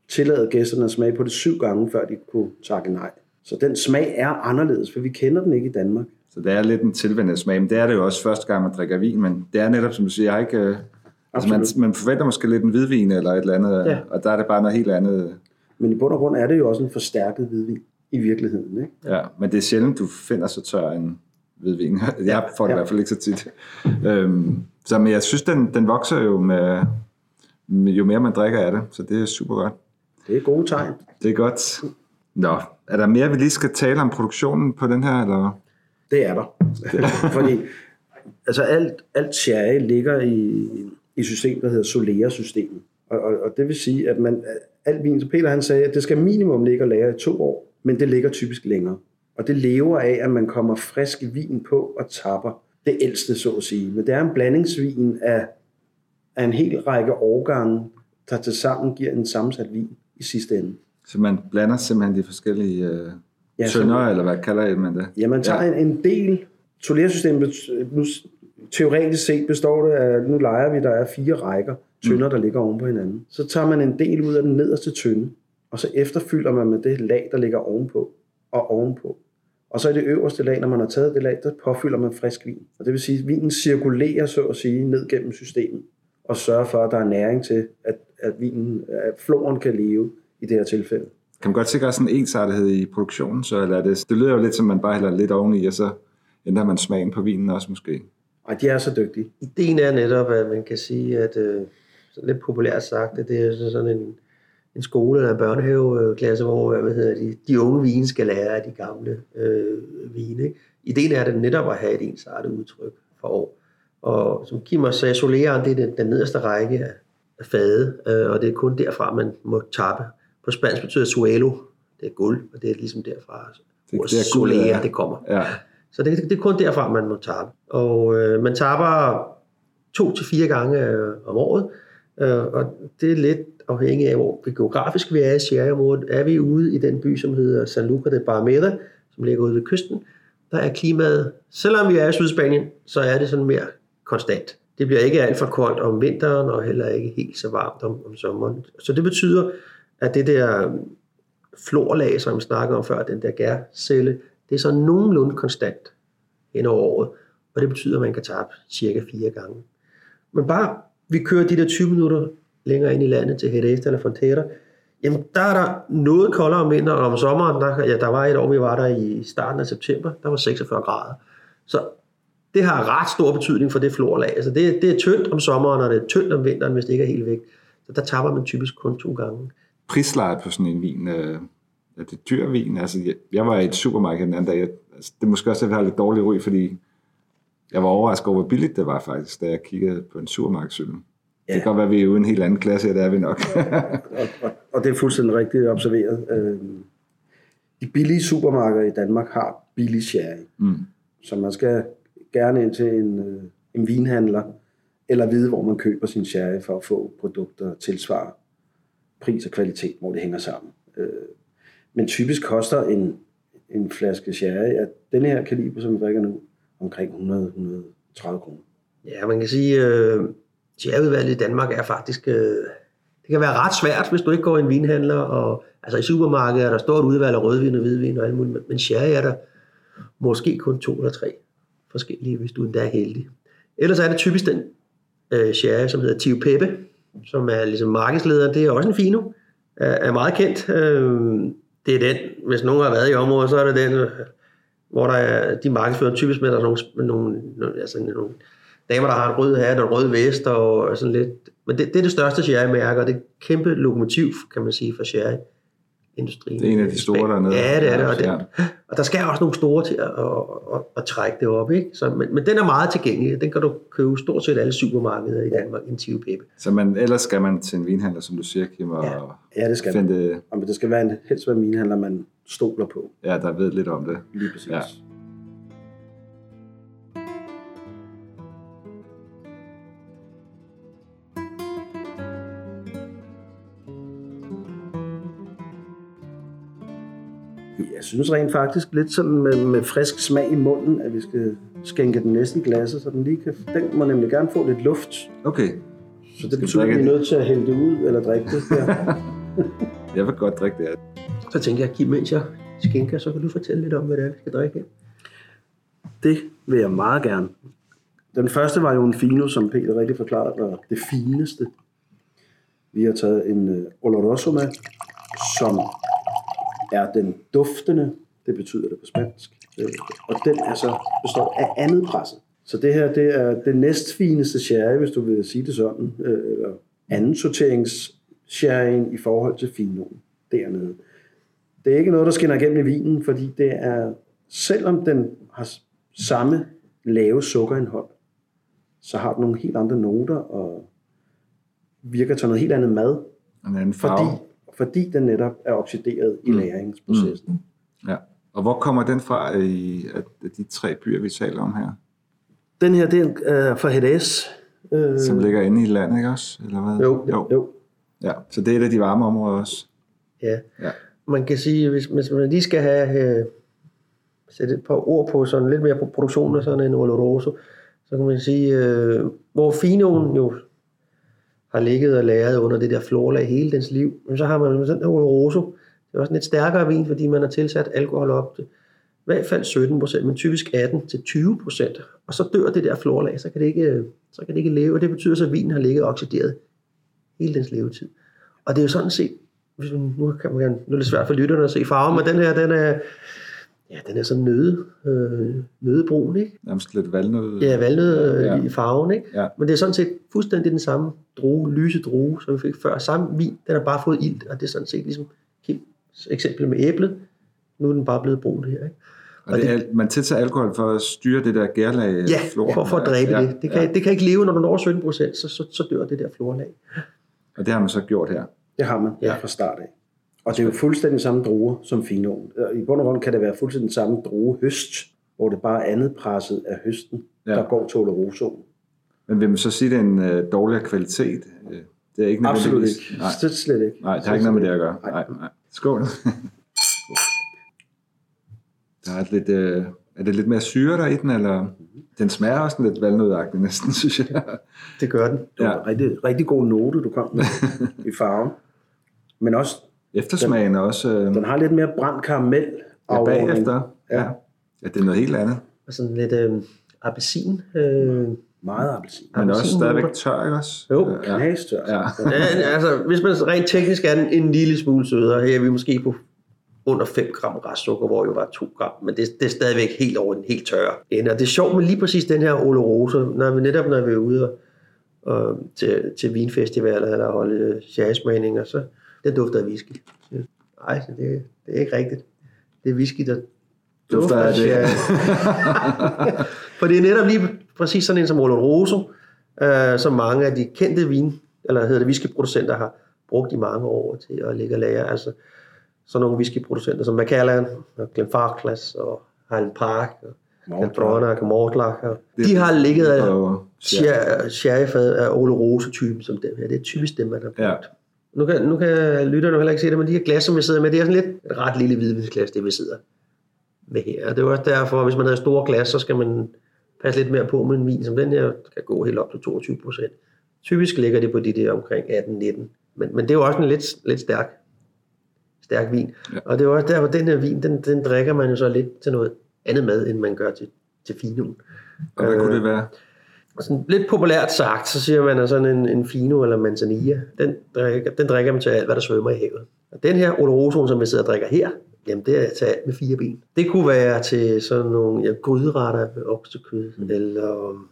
tillade gæsterne at smage på det syv gange, før de kunne takke nej. Så den smag er anderledes, for vi kender den ikke i Danmark. Så det er lidt en tilvændet smag, men det er det jo også første gang, man drikker vin, men det er netop, som du siger, jeg ikke... Øh, altså man, man forventer måske lidt en hvidvin eller et eller andet, ja. og der er det bare noget helt andet. Men i bund og grund er det jo også en forstærket hvidvin i virkeligheden. Ikke? Ja, men det er sjældent, du finder så tør en hvidvin. *laughs* Jeg får det ja. i hvert fald ikke så tit. Øhm, så men jeg synes, den, den vokser jo med, med, jo mere man drikker af det, så det er super godt. Det er gode tegn. Det er godt. Nå, er der mere, vi lige skal tale om produktionen på den her? Eller? Det er der. *laughs* Fordi altså alt, alt sherry ligger i, i system, der hedder Solera-systemet. Og, og, og, det vil sige, at man, alt vin, så Peter han sagde, at det skal minimum ligge og lære i to år, men det ligger typisk længere. Og det lever af, at man kommer frisk vin på og tapper det ældste, så at sige. Men det er en blandingsvin af, af en hel række årgange, der til sammen giver en sammensat vin i sidste ende. Så man blander simpelthen de forskellige øh, Ja, tønder, eller hvad kalder man det? Ja, man tager ja. en, en del... Tolersystemet, nu teoretisk set består det af, nu leger vi, der er fire rækker tønder, mm. der ligger oven på hinanden. Så tager man en del ud af den nederste tynde, og så efterfylder man med det lag, der ligger ovenpå og ovenpå. Og så i det øverste lag, når man har taget det lag, der påfylder man frisk vin. Og det vil sige, at vinen cirkulerer, så at sige, ned gennem systemet, og sørger for, at der er næring til, at, at, vinen, at floren kan leve i det her tilfælde. Kan man godt sikre sådan en ensartethed i produktionen, så eller er det, det lyder jo lidt som, man bare hælder lidt oveni, og så ændrer man smagen på vinen også måske. Og de er så dygtige. Ideen er netop, at man kan sige, at øh, lidt populært sagt, at det er sådan en, en skole eller en børnehaveklasse, hvor øh, hvad hedder de, de unge vine skal lære af de gamle øh, vine. Ideen er det netop at have et ensartet udtryk for år. Og som Kim også sagde, soleren, det er den, den nederste række af, fade, øh, og det er kun derfra, man må tappe. På spansk betyder suelo, det er guld, og det er ligesom derfra, Det- ordet det er det kommer. Ja, Så det, det er kun derfra, man må tappe. Og øh, man tapper to til fire gange øh, om året, øh, og det er lidt afhængigt af, hvor vi geografisk vi er i Sierra-området. Er vi ude i den by, som hedder San Luca de Barrameda, som ligger ude ved kysten, der er klimaet, selvom vi er i Sydspanien, så er det sådan mere konstant. Det bliver ikke alt for koldt om vinteren, og heller ikke helt så varmt om, om sommeren. Så det betyder, at det der florlag, som vi snakker om før, den der gærcelle, det er så nogenlunde konstant hen over året, og det betyder, at man kan tabe cirka fire gange. Men bare vi kører de der 20 minutter længere ind i landet til Jerez eller Frontera, jamen der er der noget koldere om vinteren, og om sommeren, der, ja, der var et år, vi var der i starten af september, der var 46 grader. Så det har ret stor betydning for det florlag. Altså det, det er tyndt om sommeren, og det er tyndt om vinteren, hvis det ikke er helt væk. Så der taber man typisk kun to gange. prislejet på sådan en vin, øh, er det dyr vin? Altså, jeg, jeg var i et supermarked den anden dag, jeg, altså, det er måske også, at jeg har lidt dårlig ry, fordi jeg var overrasket over, hvor billigt det var faktisk, da jeg kiggede på en supermarkedsøl. Ja. Det kan godt være, at vi er ude i en helt anden klasse, ja, det er vi nok. *laughs* Og, og, og det er fuldstændig rigtigt observeret. Øh, de billige supermarkeder i Danmark har billig sherry. mm. Så man skal gerne ind til en, øh, en vinhandler, eller vide, hvor man køber sin sherry for at få produkter der tilsvarer pris og kvalitet, hvor det hænger sammen. Øh, men typisk koster en, en flaske sherry af den her kaliber, som vi drikker nu, omkring 100-130 kroner. Ja, man kan sige, at øh, sherryudvalget i Danmark er faktisk... Øh, det kan være ret svært, hvis du ikke går i en vinhandler. Og, altså i supermarkedet er der stort udvalg af rødvin og hvidvin og alt muligt, men sherry er der måske kun to eller tre forskellige, hvis du endda er heldig. Ellers er det typisk den øh, sherry, som hedder Tio Peppe, som er ligesom markedsleder. Det er også en fino, er, er meget kendt. Øh, det er den, hvis nogen har været i området, så er det den, øh, hvor der er, de markedsfører typisk med, der er nogle, nogle, nogle, altså nogle damer, der har en rød hat og en rød vest og sådan lidt. Men det, det er det største sherry-mærke, og det er et kæmpe lokomotiv, kan man sige, for sherry-industrien. Det er en af de store dernede. Ja, det er det. Og, det, og der skal også nogle store til at, at, at, at trække det op. Ikke? Så, men, men den er meget tilgængelig. Den kan du købe stort set alle supermarkeder i Danmark, en Tio Pepe. Så man, ellers skal man til en vinhandler, som du siger, Kim, og Ja. Ja, det skal man. finde, Og det skal være en, helst være en vinhandler, man stoler på. ja, der ved lidt om det. Lige præcis. Ja. Synes rent faktisk lidt sådan med, med frisk smag i munden, at vi skal skænke den næste i glasset, så den lige kan... Den må nemlig gerne få lidt luft. Okay, Så det betyder, at vi er nødt til at hælde det ud eller drikke det. Ja. *laughs* jeg vil godt drikke det. her. Så tænker jeg, Kim, mens jeg skænker, så kan du fortælle lidt om, hvad det er, vi skal drikke. Det vil jeg meget gerne. Den første var jo en fino, som Peter rigtig forklarede, var det fineste. Vi har taget en uh, oloroso med, som er den duftende, det betyder det på spansk, øh, og den er så består af andet presse. Så det her, det er det næstfineste sherry, hvis du vil sige det sådan, øh, eller anden sorterings sherryen i forhold til finoen dernede. Det er ikke noget, der skinner igennem i vinen, fordi det er, selvom den har samme lave sukkerindhold, så har den nogle helt andre noter og virker til noget helt andet mad, En anden farve. fordi den netop er oxideret i læringsprocessen. Mm. Ja. Og hvor kommer den fra i af de tre byer, vi taler om her? Den her, det er fra Hedès. Øh, Som ligger inde i landet, ikke også? Eller hvad? Jo, jo. jo. Ja, så det er et af de varme områder også. Ja. ja. Man kan sige, hvis, hvis man lige skal have øh, sætte et par ord på sådan lidt mere på produktionen af sådan en Oloroso, så kan man sige, øh, hvor finoen jo har ligget og læret under det der florlag hele dens liv, men så har man sådan en Oloroso, det er også en lidt stærkere vin, fordi man har tilsat alkohol op til i hvert fald 17 procent, men typisk 18 til 20 procent. Og så dør det der florlag, så kan det ikke, så kan det ikke leve, og det betyder så, at vinen har ligget oxideret hele dens levetid. Og det er jo sådan set, hvis man, nu, kan man, nu er det svært for lytterne at se farven, men den her, den er, ja, den er sådan nøde, øh, nødebrun, ikke? Nærmest lidt valnød. Ja, valnød øh, ja. i farven, ikke? Ja. Men det er sådan set fuldstændig den samme droge, lyse droge, som vi fik før. Samme vin, den har bare fået ild, og det er sådan set ligesom eksempel med æblet. Nu er den bare blevet brun her, ikke? Og, og det, det, man tiltager alkohol for at styre det der gærlag Ja, flor. for, for at dræbe ja, det. Det kan, ja. det kan ikke leve, når du når 17 procent, så, så, så dør det der florlag. Og det har man så gjort her? Det har man ja. fra start af. Og det er jo fuldstændig samme druer som finoen. I bund og grund kan det være fuldstændig samme druge høst, hvor det bare er andet presset af høsten, ja. der går til Olorosoen. Men vil man så sige, at det er en uh, dårligere kvalitet? Øh, det er ikke Absolut ikke. Nej. Det slet ikke. Nej, det har ikke noget med det at gøre. Nej, nej. Skål. *laughs* der er, lidt, uh, er det lidt mere syre der i den, eller den smager også lidt valnødagtig næsten, *laughs* synes jeg. Det gør den. Det var ja. en rigtig, rigtig god note, du kom med i farven. Men også Eftersmagen den, også... Øh, den har lidt mere brændt karamel. Ja, bagefter. Ja. ja. det er noget helt andet. Og sådan lidt øh, appelsin. Øh, meget appelsin. Men også stadigvæk tør, ikke også? Jo, ja. knastør. Ja. ja. altså, hvis man rent teknisk er den en lille smule sødere, her er vi måske på under 5 gram restsukker, hvor jo var 2 gram, men det, det er stadigvæk helt over en helt tør ende. Og det er sjovt med lige præcis den her Olorosa, når vi netop når vi er ude og, og til, til vinfestivaler eller holde sherrysmagninger, så den dufter af whisky. Nej, det, det er ikke rigtigt. Det er whisky, der dufter af det. For det er netop lige præcis sådan en som Oloroso, øh, som mange af de kendte vin, eller hedder det whiskyproducenter har brugt i mange år til at lægge lager. Altså sådan nogle whiskyproducenter som Macallan, og Glenfarclas og Highland Park, og Glenbronach og Mortlach. De har ligget af sherryfad af Oloroso-typen som dem her. Det er typisk dem, man har brugt. Ja. Nu kan, nu kan lytterne heller ikke se det, men de her glas, som vi sidder med, det er sådan lidt et ret lille hvidvinsglas, det vi sidder med her. Og det er også derfor, hvis man har store glas, så skal man passe lidt mere på med en vin, som den her kan gå helt op til 22 procent. Typisk ligger det på de der omkring 18-19. Men, men det er jo også en lidt, lidt stærk, stærk vin. Ja. Og det er også derfor, den her vin, den, den drikker man jo så lidt til noget andet mad, end man gør til, til finum. Og hvad øh, kunne det være? Sådan lidt populært sagt, så siger man, at sådan en, en Fino eller Manzanilla, den drikker, den drikker man til alt, hvad der svømmer i havet. Og den her Olorosoen, som vi sidder og drikker her, jamen det er til alt med fire ben. Det kunne være til sådan nogle ja, gryderetter med oksekød, mm. eller um,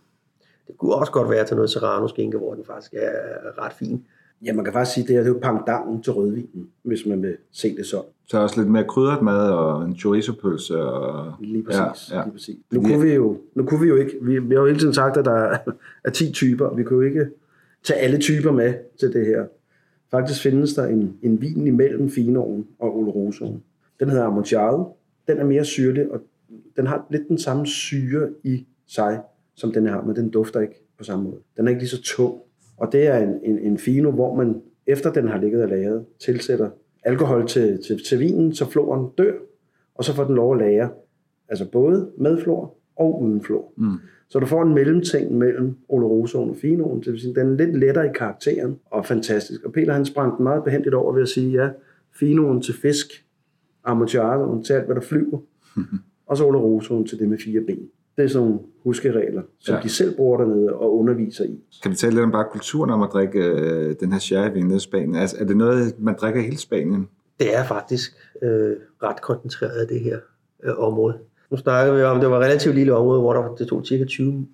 det kunne også godt være til noget serrano skinke, hvor den faktisk er ret fin. Ja, man kan faktisk sige, at det er, det er jo pangdangen til rødvinen, hvis man vil se det sådan. Så også lidt mere krydret mad og en chorizo-pølse. Og... Lige præcis. Ja, ja. Lige præcis. Nu, kunne vi jo, nu kunne vi jo ikke, vi, vi har jo hele tiden sagt, at der er 10 typer, vi kunne jo ikke tage alle typer med til det her. Faktisk findes der en, en vin imellem Finoen og Olorosoen. Den hedder Amontillado. Den er mere syrlig, og den har lidt den samme syre i sig, som den her, men den dufter ikke på samme måde. Den er ikke lige så tung. Og det er en, en, en fino, hvor man efter den har ligget og lagret, tilsætter alkohol til, til, til vinen, så floren dør, og så får den lov at lagre. Altså både med flor og uden flor. Mm. Så du får en mellemting mellem Olorosoen og Finoen, det vil sige, den er lidt lettere i karakteren og fantastisk. Og Peter han sprang den meget behendigt over ved at sige, ja, Finoen til fisk, Amontillado til alt, hvad der flyver, *laughs* og så Olorosoen til det med fire ben. Det er sådan nogle huskeregler, som ja. de selv bruger dernede og underviser i. Kan vi tale lidt om bare kulturen om at drikke øh, den her sherryvin nede i Spanien? Altså, er det noget, man drikker i hele Spanien? Det er faktisk øh, ret koncentreret af det her øh, område. Nu snakker vi om, det var et relativt lille område, hvor der, det tog cirka 20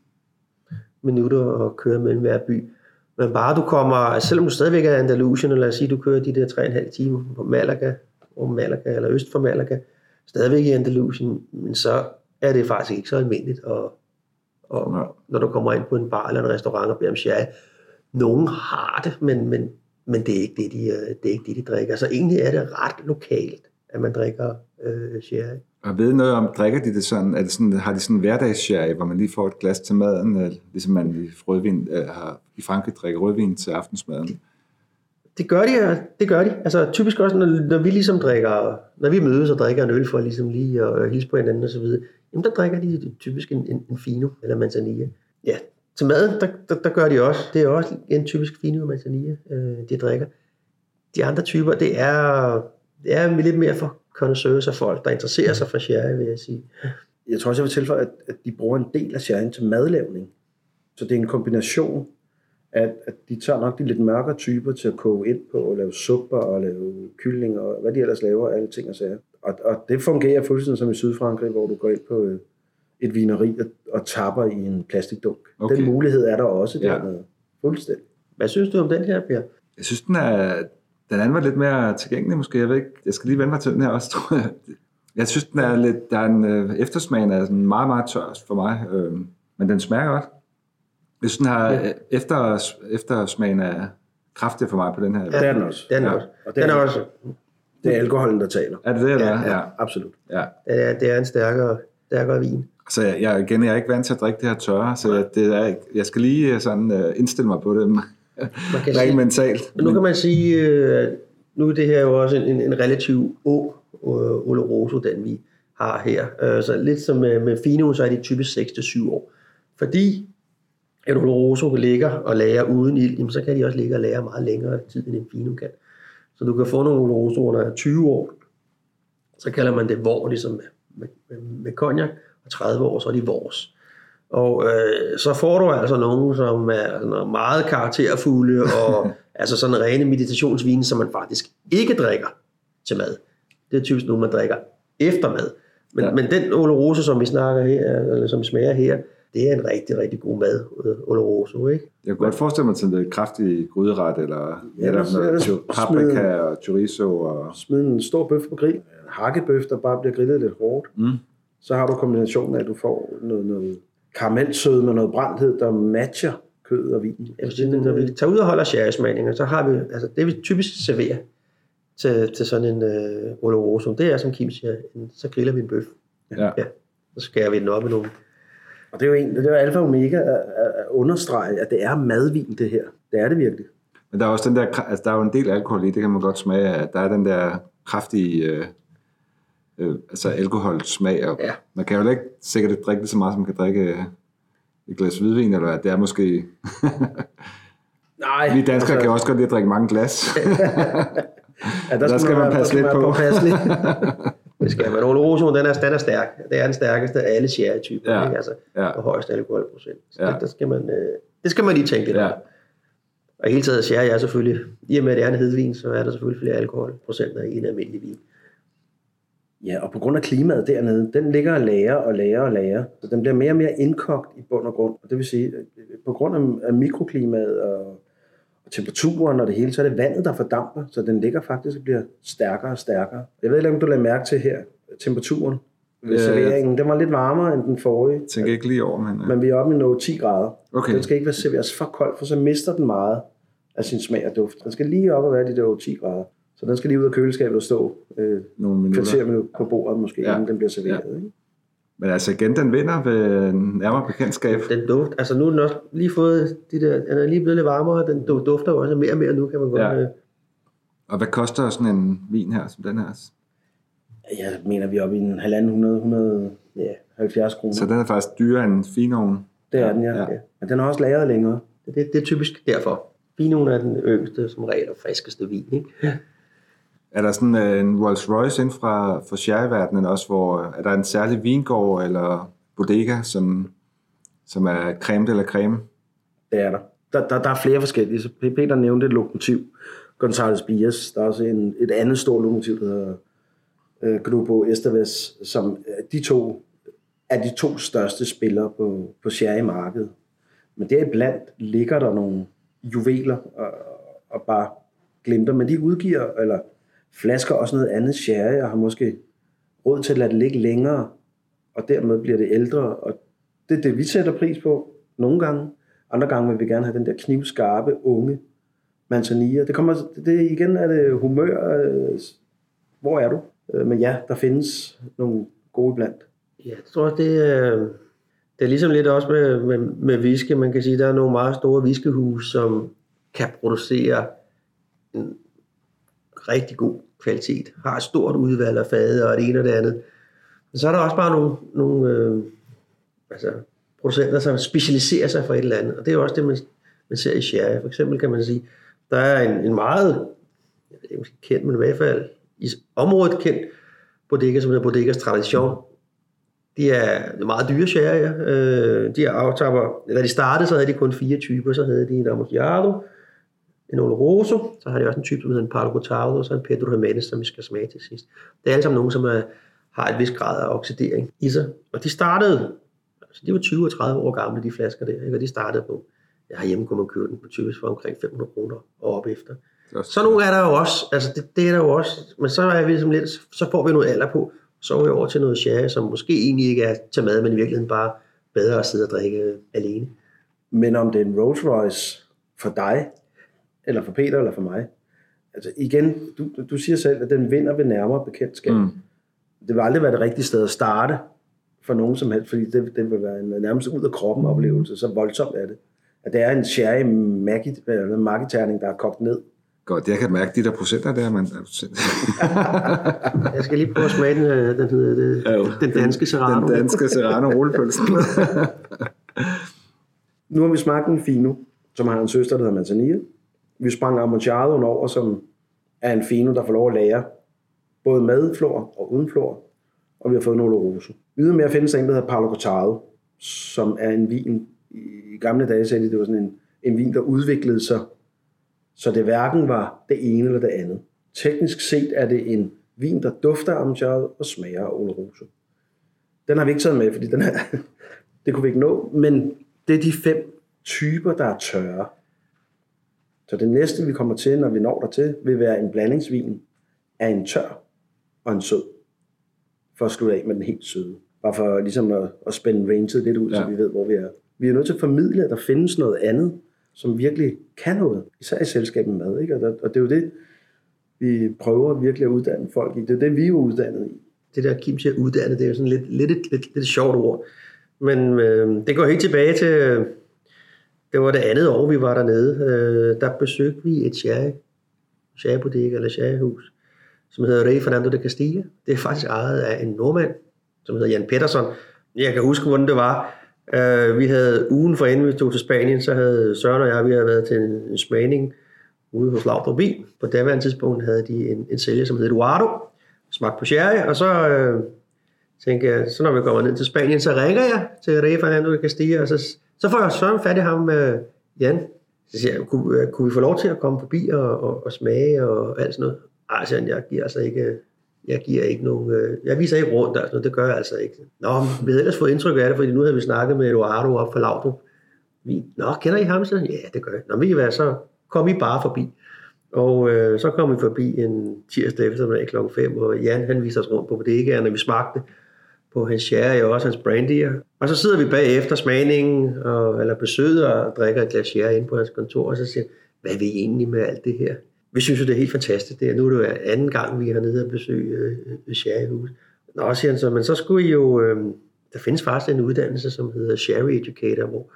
minutter at køre mellem hver by. Men bare du kommer, selvom du stadigvæk er Andalusien, eller lad os sige, du kører de der 3,5 timer på Malaga, og Malaga, eller øst for Malaga, stadigvæk i Andalusien, men så er det faktisk ikke så almindeligt, og, og ja. når du kommer ind på en bar eller en restaurant og beder om sherry, nogen har det, men, men, men det, er ikke det, de, øh, det er ikke det, de drikker. Så egentlig er det ret lokalt, at man drikker øh, sherry. Og ved noget om, drikker de det sådan, er det sådan har de sådan en hverdagssherry, hvor man lige får et glas til maden, ligesom man i, rødvin, øh, har, i Frankrig drikker rødvin til aftensmaden? Det gør de, det gør de. Altså typisk også, når, når vi ligesom drikker, når vi mødes og drikker en øl for ligesom lige at hilse på hinanden og så videre, jamen der drikker de typisk en, en, en fino eller manzanilla. Ja, til mad, der, der, der, gør de også. Det er også en typisk fino manzanilla, øh, de drikker. De andre typer, det er, det er lidt mere for connoisseurs af folk, der interesserer sig for sherry, vil jeg sige. Jeg tror også, jeg vil tilføje, at, at de bruger en del af sherryen til madlavning. Så det er en kombination at, at de tager nok de lidt mørkere typer til at koge ind på, og lave supper og lave kylling og hvad de ellers laver, alle ting og sager. Og, og det fungerer fuldstændig som i Sydfrankrig, hvor du går ind på øh, et vineri og, og tapper i en plastikdunk. Okay. Den mulighed er der også ja. dernede. Fuldstændig. Hvad synes du om den her, Per? Jeg synes, den er, den anden var lidt mere tilgængelig måske. Jeg, ved ikke, jeg skal lige vende mig til den her også, *laughs* tror jeg. Jeg synes, den er lidt, der er en øh, eftersmagen er sådan meget, meget tør for mig. Øh, men den smager godt. Jeg synes, den har ja. efter, eftersmagen er kraftig for mig på den her. Ja, det er den også. Den er ja. også. Og den, den er også. Det er alkoholen, der taler. Er det det, eller? Ja, ja, absolut. Ja. Det, er, det er en stærkere, stærkere vin. Så jeg, jeg, igen, jeg er ikke vant til at drikke det her tørre, så jeg, det er, jeg skal lige sådan, uh, indstille mig på det. Man *laughs* kan sige, mentalt. Men nu kan man sige, uh, nu er det her jo også en, en relativ ung uh, Oloroso, den vi har her. Uh, så lidt som med, med Fino, så er de typisk 6-7 år. Fordi at Oloroso ligger og lager uden ild, jamen, så kan de også ligge og lære meget længere tid, end en Fino kan. Så du kan få nogle Olorosoer, der er 20 år, så kalder man det vor, ligesom med, med, med, med cognac, og 30 år, så er de vores. Og øh, så får du altså nogen, som er sådan meget karakterfulde, *laughs* og altså sådan rene meditationsvine, som man faktisk ikke drikker til mad. Det er typisk nogen, man drikker efter mad. Men, ja. men den Oloroso, som vi snakker her, eller som smager her, det er en rigtig, rigtig god mad, øh, Oloroso, ikke? Jeg kunne godt forestille mig til en kraftig gryderet, eller, ja, eller noget paprika og chorizo. Og... Smid en stor bøf på grill, en hakkebøf, der bare bliver grillet lidt hårdt. Mm. Så har du kombinationen af, at du får noget, noget karamelsød med noget brændthed, der matcher kød og vin. Jeg vil sige, når vi tager ud og holder sherrysmagninger, så har vi, altså det vi typisk serverer til, til sådan en uh, Oloroso, det er som Kim siger, en, så griller vi en bøf. Ja. ja. Så skærer vi den op i nogle og det er jo, en, det er jo alfa og omega at, at understrege, at det er madvin, det her. Det er det virkelig. Men der er også den der, altså der er jo en del alkohol i, det kan man godt smage af. Der er den der kraftige, øh, øh, altså alkoholsmag. Og ja. Man kan jo ikke sikkert ikke drikke det så meget, som man kan drikke øh, et glas hvidvin, eller det er måske... Nej. Vi danskere altså... kan også godt lide at drikke mange glas. *laughs* ja, der, *laughs* der skal man, man passe lidt på. *laughs* Det skal man. Oloroso, den er, den er stærk. Det er den stærkeste af alle sherry-typer. Ja. Ikke? Altså, ja. på højeste alkoholprocent. Så ja. det, der skal man, øh, det skal man lige tænke lidt ja. om. Og hele taget sherry er selvfølgelig, i og med at det er en hedvin, så er der selvfølgelig flere alkoholprocenter i en almindelig vin. Ja, og på grund af klimaet dernede, den ligger og lager og lager og lager. Så den bliver mere og mere indkogt i bund og grund. Og det vil sige, på grund af mikroklimaet og temperaturen og det hele, så er det vandet, der fordamper, så den ligger faktisk og bliver stærkere og stærkere. Jeg ved ikke, om du lader mærke til her, temperaturen ved ja, serveringen. Den var lidt varmere end den forrige. Jeg tænker ikke lige over, men... Ja. Men vi er oppe i noget 10 grader. Okay. Den skal ikke være serveres for kold, for så mister den meget af sin smag og duft. Den skal lige op og være de der 10 grader. Så den skal lige ud af køleskabet og stå øh, Nogle minutter. kvarter på bordet måske, ja. inden den bliver serveret. Ja. Ikke? Men altså igen, den vinder ved nærmere bekendtskab. Den duft, altså nu er den også lige fået, de der, den er lige blevet lidt varmere, den dufter jo også mere og mere nu, kan man godt... Ja. Og hvad koster sådan en vin her, som den her? Jeg mener, vi er oppe i en halvanden 100, 100, ja, 70 kroner. Så den er faktisk dyrere end Finoen? Det er den, ja. ja. Men den er også lagret længere. Det, det, det er typisk derfor. Finoen er den yngste, som regel, og friskeste vin, ikke? Er der sådan øh, en Rolls Royce inden fra, for sherryverdenen også, hvor øh, er der en særlig vingård eller bodega, som, som er creme eller creme? Det er der. Der, der, der er flere forskellige. Så Peter nævnte et lokomotiv, Gonzales Bias. Der er også en, et andet stort lokomotiv, der hedder øh, Grupo Estaves, som de to er de to største spillere på, på sherrymarkedet. Men deriblandt ligger der nogle juveler og, og bare glimter, men de udgiver, eller flasker også noget andet sherry, og har måske råd til at lade det ligge længere, og dermed bliver det ældre, og det er det, vi sætter pris på nogle gange. Andre gange vil vi gerne have den der knivskarpe, unge manzanilla. Det kommer, det igen er det humør, øh, hvor er du? Øh, men ja, der findes nogle gode blandt? Ja, jeg tror, det er, det er ligesom lidt også med, med, med whisky. Man kan sige, der er nogle meget store whiskehus, som kan producere en rigtig god kvalitet. Har et stort udvalg af fade og det ene og det andet. Men så er der også bare nogle, nogle øh, altså, producenter, som specialiserer sig for et eller andet. Og det er jo også det, man, man ser i sherry. For eksempel kan man sige, der er en, en meget, jeg ved ikke måske kendt, men i hvert fald i området kendt bodega, som hedder Bodegas Tradition. De er meget dyre sherry. Øh, de er aftapper, da de startede, så havde de kun fire typer. Så havde de en Amontillado, en Oloroso, så har de også en type, som hedder en Palo Cortado, og så en Pedro Jimenez, som vi skal smage til sidst. Det er alle sammen nogen, som er, har et vis grad af oxidering i sig. Og de startede, altså de var 20 og 30 år gamle, de flasker der, ikke? og de startede på, jeg har hjemme kunne man købe den på typisk for omkring 500 kroner og op efter. Så nogle er der jo også, altså det, det er der jo også, men så er vi ligesom lidt, så får vi noget alder på, så er vi over til noget sherry, som måske egentlig ikke er til mad, men i virkeligheden bare bedre at sidde og drikke alene. Men om det er en Rolls Royce for dig, eller for Peter, eller for mig. Altså igen, du, du siger selv, at den vinder ved nærmere bekendtskab. Mm. Det vil aldrig være det rigtige sted at starte for nogen som helst, fordi det, det vil være en nærmest ud af kroppen oplevelse, så voldsomt er det. At det er en sherry magiterning, der er kogt ned. Godt, jeg kan mærke de der procenter der, man... *laughs* jeg skal lige prøve at smage den, øh, den, hedder det, ja, den danske serrano. Den danske serrano rullepølsen. *laughs* nu har vi smagt en fino, som har en søster, der hedder Manzanilla. Vi sprang Amontillado over, som er en fino, der får lov at lære både med flor og uden flor. Og vi har fået en Oloroso. Ydermere findes der en, der hedder Paolo Cortado, som er en vin. I gamle dage sagde de, det var sådan en, en vin, der udviklede sig, så det hverken var det ene eller det andet. Teknisk set er det en vin, der dufter Amontillado og smager af Oloroso. Den har vi ikke taget med, fordi den er, *laughs* det kunne vi ikke nå, men det er de fem typer, der er tørre. Så det næste, vi kommer til, når vi når der til, vil være en blandingsvin af en tør og en sød. For at slutte af med den helt søde. Bare for ligesom at, at spænde ranget lidt ud, ja. så vi ved, hvor vi er. Vi er nødt til at formidle, at der findes noget andet, som virkelig kan noget. Især i selskabet mad. Ikke? Og, der, og det er jo det, vi prøver virkelig at uddanne folk i. Det er det, vi er uddannet i. Det der Kim siger uddannet, det er jo sådan lidt, lidt, lidt, lidt, lidt sjovt ord. Men øh, det går helt tilbage til det var det andet år, vi var dernede. Øh, der besøgte vi et sherry, sherrybodega eller sherryhus, som hedder Rey Fernando de Castilla. Det er faktisk ejet af en nordmand, som hedder Jan Pettersson. Jeg kan huske, hvordan det var. Øh, vi havde ugen for inden vi tog til Spanien, så havde Søren og jeg, vi havde været til en, en smagning ude hos Laudrup Vin. På daværende tidspunkt havde de en, en sælger, som hed Eduardo, smagt på sherry, og så øh, tænkte jeg, så når vi kommer ned til Spanien, så ringer jeg til Rey Fernando de Castilla, og så så får jeg Søren fat i ham, med Jan. Så siger jeg, kunne, øh, kunne vi få lov til at komme forbi og, og, og smage og alt sådan noget? Ej, siger han, jeg giver altså ikke, jeg giver ikke nogen, øh, jeg viser ikke rundt, altså, det gør jeg altså ikke. Nå, vi havde ellers fået indtryk af det, fordi nu havde vi snakket med Eduardo op for Laudrup. Vi, Nå, kender I ham? Så? Ja, det gør jeg. Nå, vi hvad, så kom I bare forbi. Og øh, så kom vi forbi en tirsdag eftermiddag kl. 5, og Jan han viste os rundt på bodegaerne, vi smagte på hans sherry og også hans brandy. Og så sidder vi bagefter smagningen, og, eller besøget og drikker et glas sherry ind på hans kontor, og så siger hvad er vi egentlig med alt det her? Vi synes jo, det er helt fantastisk. Det er, nu er det jo anden gang, vi er nede og besøge øh, Sherryhus. Nå, siger han så, men så skulle I jo... Øh, der findes faktisk en uddannelse, som hedder Sherry Educator, hvor,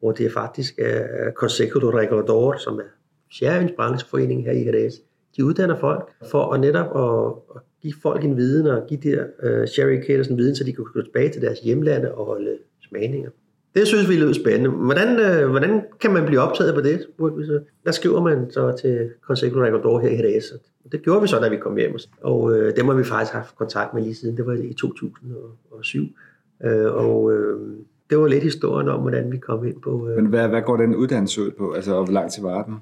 hvor det faktisk er Consejo de Regulador, som er Sherryens brancheforening her i Jerez. De uddanner folk for at netop at, at give folk en viden og give de her uh, sherry caters en viden, så de kan gå tilbage til deres hjemlande og holde smagninger. Det synes vi lyder spændende. Hvordan, uh, hvordan kan man blive optaget på det? Hvad skriver man så til Consejo Regulador her i Jerez? Det gjorde vi så, da vi kom hjem. Og uh, dem har vi faktisk haft kontakt med lige siden. Det var i 2007. Uh, og uh, det var lidt historien om, hvordan vi kom ind på... Uh... Men hvad, hvad går den uddannelse ud på? Altså, og hvor lang tid var den?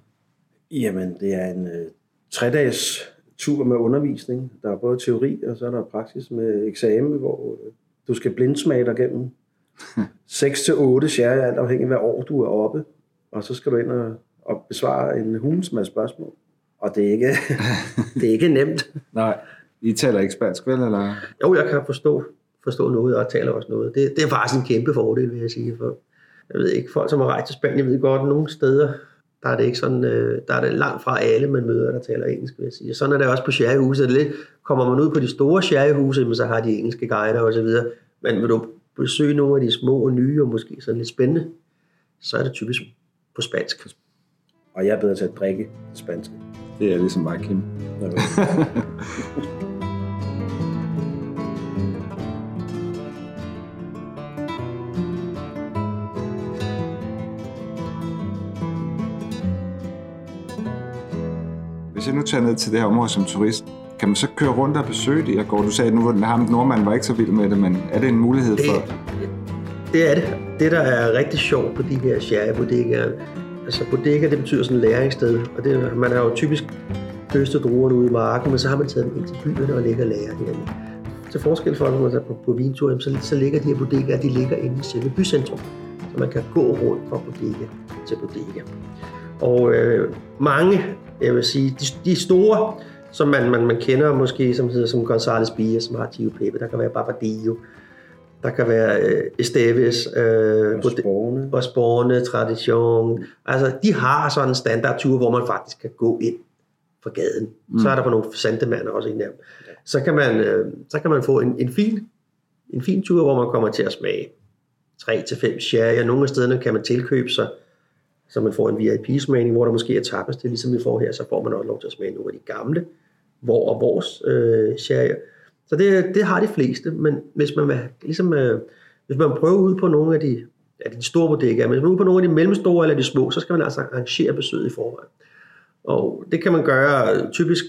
Jamen, det er en uh, tre-dages tur med undervisning. Der er både teori, og så er der praksis med eksamen, hvor øh, du skal blindsmage dig gennem *laughs* 6 til 8 sherry, alt afhængig af hvad år du er oppe. Og så skal du ind og, og besvare en hulens masse spørgsmål. Og det er ikke, *laughs* det er ikke nemt. Nej. I taler ikke spansk, vel? Eller? Jo, jeg kan forstå, forstå noget, og taler også noget. Det, det er faktisk en kæmpe fordel, vil jeg sige. For, jeg ved ikke, folk som har rejst til Spanien ved godt, at nogle steder der er det ikke sådan, øh, der er det langt fra alle, man møder, der taler engelsk, vil jeg sige. Og sådan er det også på sherryhuse. Det lidt, kommer man ud på de store sherryhuse, men så har de engelske guider og så videre. Men vil du besøge nogle af de små og nye, og måske sådan lidt spændende, så er det typisk på spansk. Og jeg er bedre til at drikke spansk. Det er ligesom mig, Kim. *laughs* jeg nu tager ned til det her område som turist, kan man så køre rundt og besøge det? Jeg går, du sagde, at nu var den ham nordmand var ikke så vild med det, men er det en mulighed for... Det, det er det. Det, der er rigtig sjovt på de her sherry-bodegaer, altså bodega, det betyder sådan et læringssted, og det, man har jo typisk høstet druerne ude i marken, men så har man taget dem ind til byerne og ligger og lærer herinde. Til forskel for, når man er på, på vintur, så, så ligger de her bodegaer, de ligger inde i selve bycentrum, så man kan gå rundt fra bodega til bodega. Og øh, mange, jeg vil sige, de, de store, som man, man, man kender måske, som hedder som González Bia, som har Tio Pepe, der kan være Barbadillo, der kan være øh, Esteves, øh, Sporene. Bosporne, Tradition. Altså, de har sådan en standardtur, hvor man faktisk kan gå ind fra gaden. Mm. Så er der på nogle sandemander også af dem. Så kan man, øh, så kan man få en, en, fin, en fin tur, hvor man kommer til at smage 3-5 sherry, og nogle af stederne kan man tilkøbe sig, så man får en VIP-smagning, hvor der måske er tapas til, ligesom vi får her, så får man også lov til at smage nogle af de gamle, hvor og vores øh, sherryer. Så det, det har de fleste, men hvis man vil, ligesom, øh, hvis man prøver ud på nogle af de, ja, de store bodegaer, men hvis man er ude på nogle af de mellemstore eller de små, så skal man altså arrangere besøget i forvejen. Og det kan man gøre øh, typisk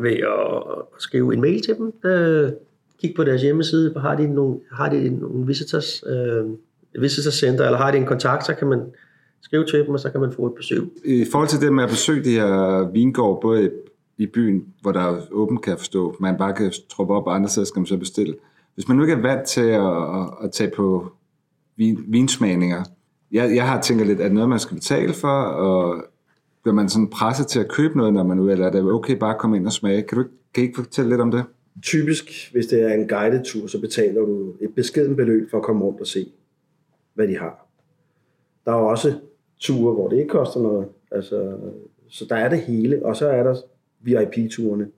ved at skrive en mail til dem, øh, kigge på deres hjemmeside, har de nogle, har de nogle visitors, øh, visitor center, eller har de en kontakt, så kan man skrive til dem, og så kan man få et besøg. I forhold til det med at besøge de her vingård, både i, i byen, hvor der er åbent, kan jeg forstå, man bare kan troppe op, og andre steder skal man så bestille. Hvis man nu ikke er vant til at, at, at tage på vin, vinsmagninger, jeg, jeg har tænkt lidt, at noget, man skal betale for, og bliver man sådan presset til at købe noget, når man er ude, eller er det okay bare at komme ind og smage? Kan du ikke, kan I ikke fortælle lidt om det? Typisk, hvis det er en guided tur, så betaler du et beskeden beløb for at komme rundt og se, hvad de har. Der er også ture, hvor det ikke koster noget. Altså, så der er det hele. Og så er der VIP-turene,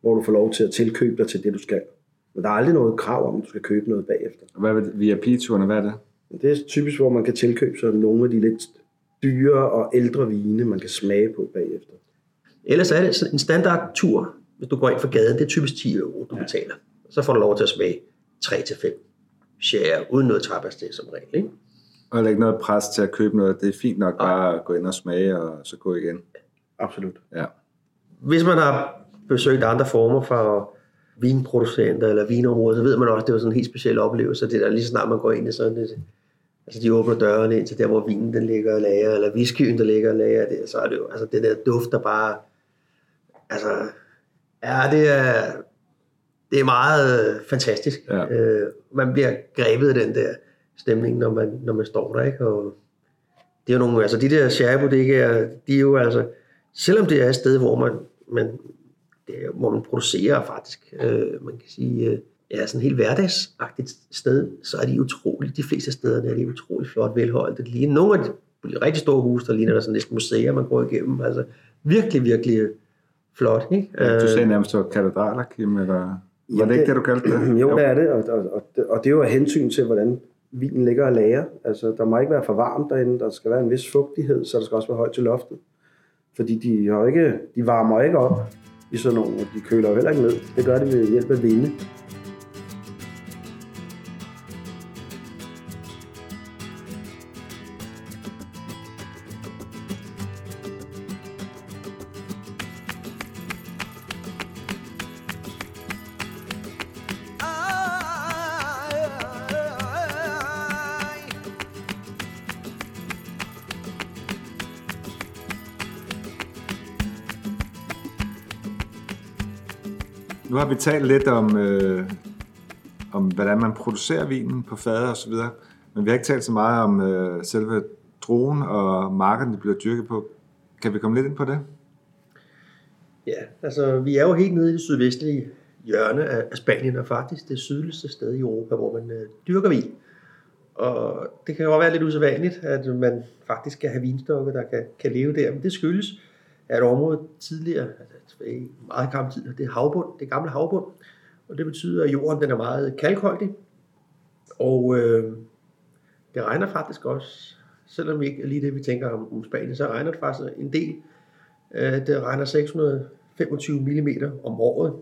hvor du får lov til at tilkøbe dig til det, du skal. Men der er aldrig noget krav om, at du skal købe noget bagefter. Hvad er VIP-turene? Hvad er det? Det er typisk, hvor man kan tilkøbe sig nogle af de lidt dyre og ældre vine, man kan smage på bagefter. Ellers er det en standardtur, hvis du går ind for gaden, det er typisk 10 euro, du ja. betaler. Så får du lov til at smage 3-5 share, uden noget tapas som regel. Ikke? Og ikke noget pres til at købe noget. Det er fint nok bare at gå ind og smage, og så gå igen. Absolut. Ja. Hvis man har besøgt andre former for vinproducenter eller vinområder, så ved man også, at det var sådan en helt speciel oplevelse. Det der lige så snart man går ind i sådan et, altså de åbner dørene ind til der, hvor vinen den ligger og lager, eller whiskyen, der ligger og lager, det, så er det jo, altså det der duft, der bare, altså, ja, det er, det er meget fantastisk. Ja. Øh, man bliver grebet af den der stemning, når man, når man står der, ikke? Og det er jo nogle, altså de der sherrybodegaer, de er jo altså, selvom det er et sted, hvor man, man, det er, hvor man producerer faktisk, øh, man kan sige, øh, ja, sådan et helt hverdagsagtigt sted, så er de utroligt, de fleste steder er de utroligt flot velholdt. Det ligner nogle af de rigtig store huse, der ligner der sådan næsten museer, man går igennem. Altså virkelig, virkelig flot. Ikke? Du Øh, sagde nærmest, at katedraler, Kim, eller... Var det ikke det- det, du kaldte det? *clears throat* Jo, det er det, og, og, og, det- og det er jo af hensyn til, hvordan vinen ligger og lager. Altså, der må ikke være for varmt derinde, der skal være en vis fugtighed, så der skal også være højt til loftet. Fordi de, har ikke, de varmer ikke op i sådan nogle, og de køler heller ikke ned. Det gør de ved hjælp af vinde. Har vi talt lidt om, øh, om hvordan man producerer vinen på fader og så videre, men vi har ikke talt så meget om øh, selve druen og marken, det bliver dyrket på. Kan vi komme lidt ind på det? Ja, altså vi er jo helt nede i det sydvestlige hjørne af, af Spanien, og faktisk det sydligste sted i Europa, hvor man øh, dyrker vin. Og det kan jo også være lidt usædvanligt, at man faktisk skal have vinstokke, der kan, kan leve der. Men det skyldes, er et område tidligere, altså i meget gammel tid, det er havbund, det er gamle havbund. Og det betyder, at jorden den er meget kalkholdig. Og øh, det regner faktisk også, selvom vi ikke er lige det, vi tænker om, om Spanien, så regner det faktisk en del. Øh, det regner 625 mm om året.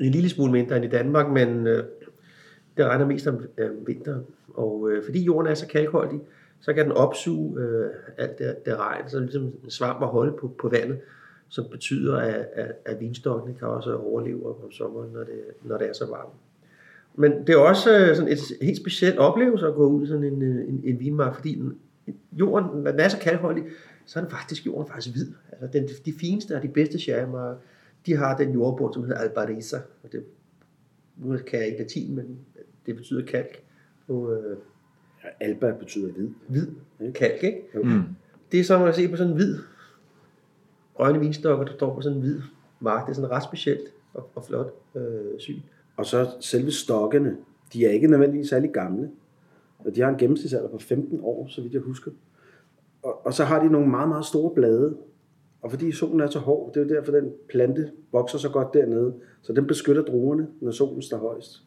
En lille smule mindre end i Danmark, men øh, det regner mest om øh, vinteren. Og øh, fordi jorden er så kalkholdig, så kan den opsuge øh, alt det, det regn, så ligesom en svamp at holde på, på vandet, som betyder, at, at, at vinstokkene kan også overleve om sommeren, når det, når det er så varmt. Men det er også øh, sådan et helt specielt oplevelse at gå ud i sådan en, øh, en, en vinmark, fordi den, jorden, når den er så kaldholdig, så er den faktisk jorden faktisk hvid. Altså den, de fineste og de bedste sherrymarker, de har den jordbund, som hedder Albariza. Og det, nu kan jeg ikke latin, men det betyder kalk. på, øh, Alba betyder hvid. hvid kalk, ikke? Mm. Det er som at se på sådan en hvid grønne vinstokker, der står på sådan en hvid mark. Det er sådan ret specielt og, og flot øh, syn. Og så selve stokkene, de er ikke nødvendigvis særlig gamle. Og de har en gennemsnitsalder på 15 år, så vidt jeg husker. Og, og så har de nogle meget, meget store blade. Og fordi solen er så hård, det er jo derfor, den plante vokser så godt dernede. Så den beskytter druerne, når solen står højst.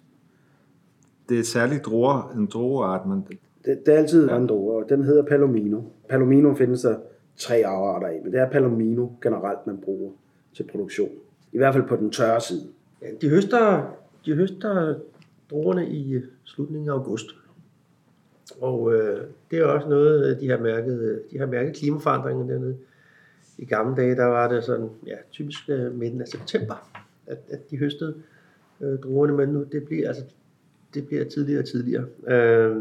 Det er særligt druer, en drueart, men Det, det er altid ja. en druer, og den hedder Palomino. Palomino findes der tre afarter af, men det er Palomino generelt, man bruger til produktion. I hvert fald på den tørre side. Ja, de høster, de høster druerne i øh, slutningen af august. Og øh, det er også noget, øh, de har mærket, de har mærket klimaforandringen dernede. I gamle dage, der var det sådan, ja, typisk øh, midten af september, at, at de høstede øh, druerne, men nu det bliver, altså, det bliver tidligere og tidligere. Øh,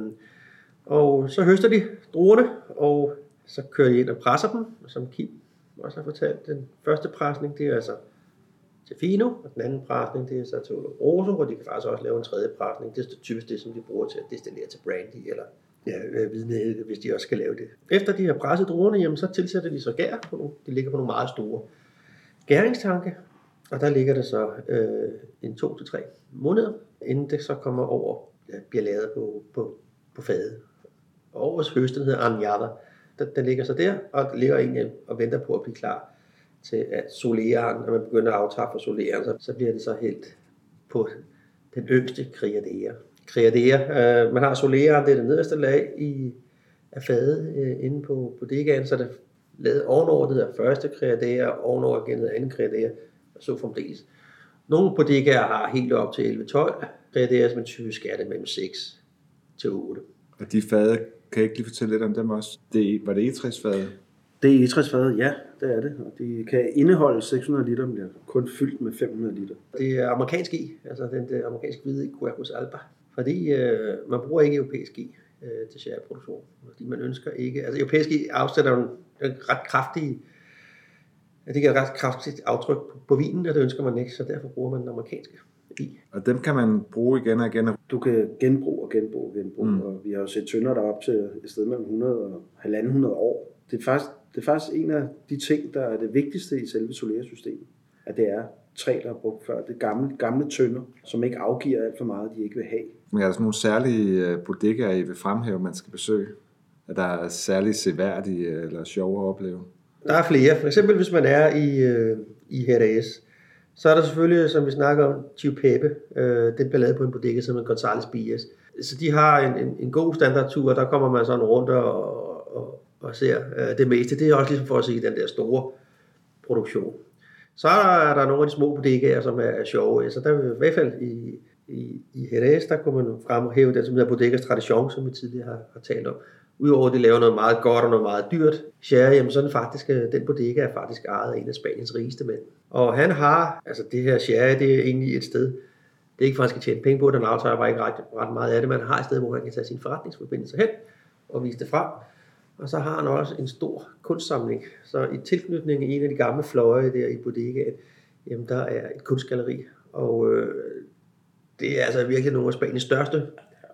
og så høster de druerne, og så kører de ind og presser dem, og som Kim også har fortalt, den første presning, det er altså til Fino, og den anden presning, det er så til Oloroso, og de kan faktisk også lave en tredje presning. Det er typisk det, som de bruger til at destillere til brandy, eller ja, øh, vidne, hvis de også skal lave det. Efter de har presset druerne, jamen, så tilsætter de så gær på nogle, de ligger på nogle meget store gæringstanke, og der ligger det så øh, en to til tre måneder, inden det så kommer over, ja, bliver lavet på, på, på fadet. Og årets høst, den hedder Anjada, den, den ligger så der, og ligger egentlig og venter på at blive klar til at soleren, når man begynder at aftage for soleren, så, så bliver det så helt på den yngste kriadea. Kriadea, øh, man har soleren, det er det nederste lag i, af fadet øh, inde på bodegaen, så det lavet ovenover det første første og ovenover igen det anden kriadea, og så fremdeles. Nogle bodegaer har helt op til 11-12 kriadea, som typisk er det mellem 6 til 8. Og de fade, kan jeg ikke lige fortælle lidt om dem også? Det, var det egetræsfade? Det er egetræsfade, ja, det er det. Og de kan indeholde 600 liter, men det er kun fyldt med 500 liter. Det er amerikansk i, altså den det amerikanske hvide Quercus alba. Fordi øh, man bruger ikke europæisk i øh, til sherryproduktion. Fordi man ønsker ikke, altså europæisk i afsætter en, en ret kraftig, det giver et ret kraftigt aftryk på, på vinen, og det ønsker man ikke, så derfor bruger man den amerikanske i. Og dem kan man bruge igen og igen. Du kan genbruge og genbruge og genbruge, Mm. og vi har jo set tønder der op til et sted mellem 100 og 1.500 år. Det er, faktisk, det er faktisk en af de ting, der er det vigtigste i selve solersystemet, at det er træ, der er brugt før. Det er gamle, gamle tønder, som ikke afgiver alt for meget, de ikke vil have. Men er der sådan nogle særlige øh, bodegaer, I vil fremhæve, man skal besøge? At der er særligt seværdige eller sjove at opleve? Der er flere. For eksempel hvis man er i, øh, i Jerez, så er der selvfølgelig, som vi snakker om, Tio Pepe. Øh, den bliver lavet på en bodega, som hedder Gonzales Bias. Så de har en, en, en god standardtur, der kommer man sådan rundt og, og, og ser øh, det meste. Det er også ligesom for at se den der store produktion. Så er der, er der nogle af de små bodegaer, som er sjove. Så der er i hvert fald i, i, i Jerez, der kunne man fremhæve den, som hedder Bodegas Tradition, som vi tidligere har, har talt om. Udover at de laver noget meget godt og noget meget dyrt sherry, jamen så er den, faktisk, øh, den bodega er faktisk ejet af en af Spaniens rigeste mænd. Og han har, altså det her sherry, det er egentlig et sted, det er ikke for, at han skal tjene penge på, den aftager bare ikke ret, ret meget af det, men han har et sted, hvor han kan tage sin forretningsforbindelse hen og vise det frem. Og så har han også en stor kunstsamling. Så i tilknytning i en af de gamle fløje der i bodegaen, jamen der er et kunstgalleri. Og øh, det er altså virkelig nogle af Spaniens største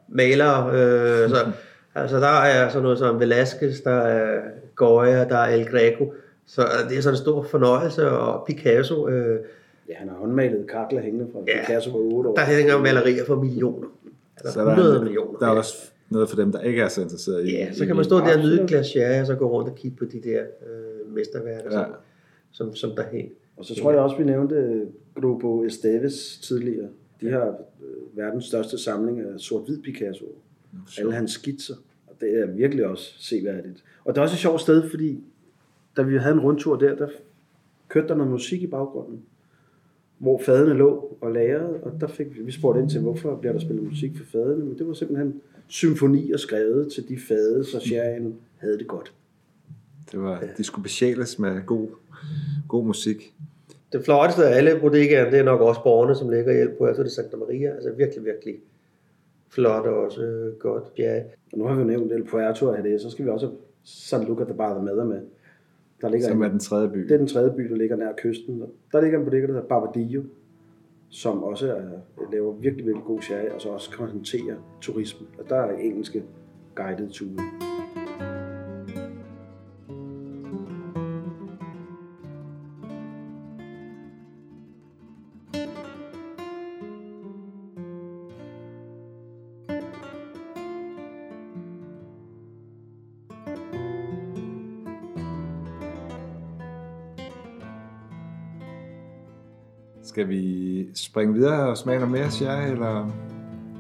malere. Øh, så, altså der er sådan noget som Velázquez, der er Goya, der er El Greco. Så det er sådan en stor fornøjelse, og Picasso, øh, Ja, han har håndmalet kakler hængende fra Ja. Picasso for 8 år. der hænger malerier for millioner. Altså Så der 100 er, millioner. Der er også noget for dem, der ikke er så interesseret i Ja, så kan man stå der og nyde et glas sherry, og så gå rundt og kigge på de der øh, mesterværker, Ja. ja. som, som, som der hænger. Og så tror jeg også, vi nævnte Grupo Esteves tidligere. De har øh, verdens største samling af sort-hvid Picasso. Alle hans skitser. Og det er virkelig også seværdigt. Og det er også et sjovt sted, fordi da vi havde en rundtur der, der kørte der noget musik i baggrunden. Hvor fadene lå og lagrede, og der fik vi, vi spurgte ind til, hvorfor bliver der spillet musik for fadene, men det var simpelthen symfonier skrevet til de fade, så sherryen havde det godt. Det var, de skulle besjæles med god, god musik. Det flotteste af alle bodegaer, det er nok også borgerne, som ligger i El Puerto de Santa Maria. Altså virkelig, virkelig flot og også øh, godt. Ja, Og nu har vi jo nævnt El Puerto og det, så skal vi også San Luca de Barrameda med. Der ligger Som er den tredje by. det er den tredje by, der ligger nær kysten. Der ligger en bodega, der hedder Barbadillo, som også er, laver virkelig, virkelig god sherry, og så også kan håndtere turisme. Og der er engelske guided ture. Skal vi springe videre og smage noget mere sherry, eller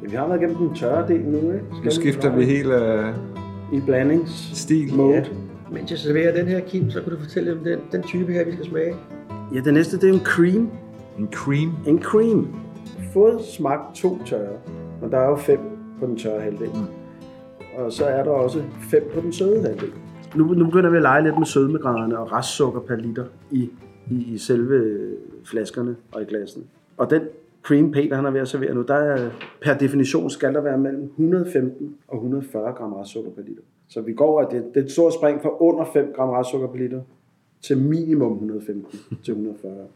Ja, vi har været igennem den tørre del nu, ikke? Skal nu skifter vi helt uh, i blandings stil? mode. ja. Mens jeg serverer den her, Kim, så kan du fortælle om den, den type her, vi skal smage. Ja, det næste det er en cream. En cream. En cream. Fået smagt to tørre, og der er jo fem på den tørre halvdel. Og så er der også fem på den søde halvdel. Nu, nu begynder vi at lege lidt med sødmegraderne og restsukker per liter i, i, i selve flaskerne og i glassene. Og den cream Peter, han er ved at servere nu, der er, per definition skal der være mellem 115 og 140 gram restsukker per liter. Så vi går, at det, det er et stort spring fra under 5 gram restsukker per liter til minimum 115 til 140.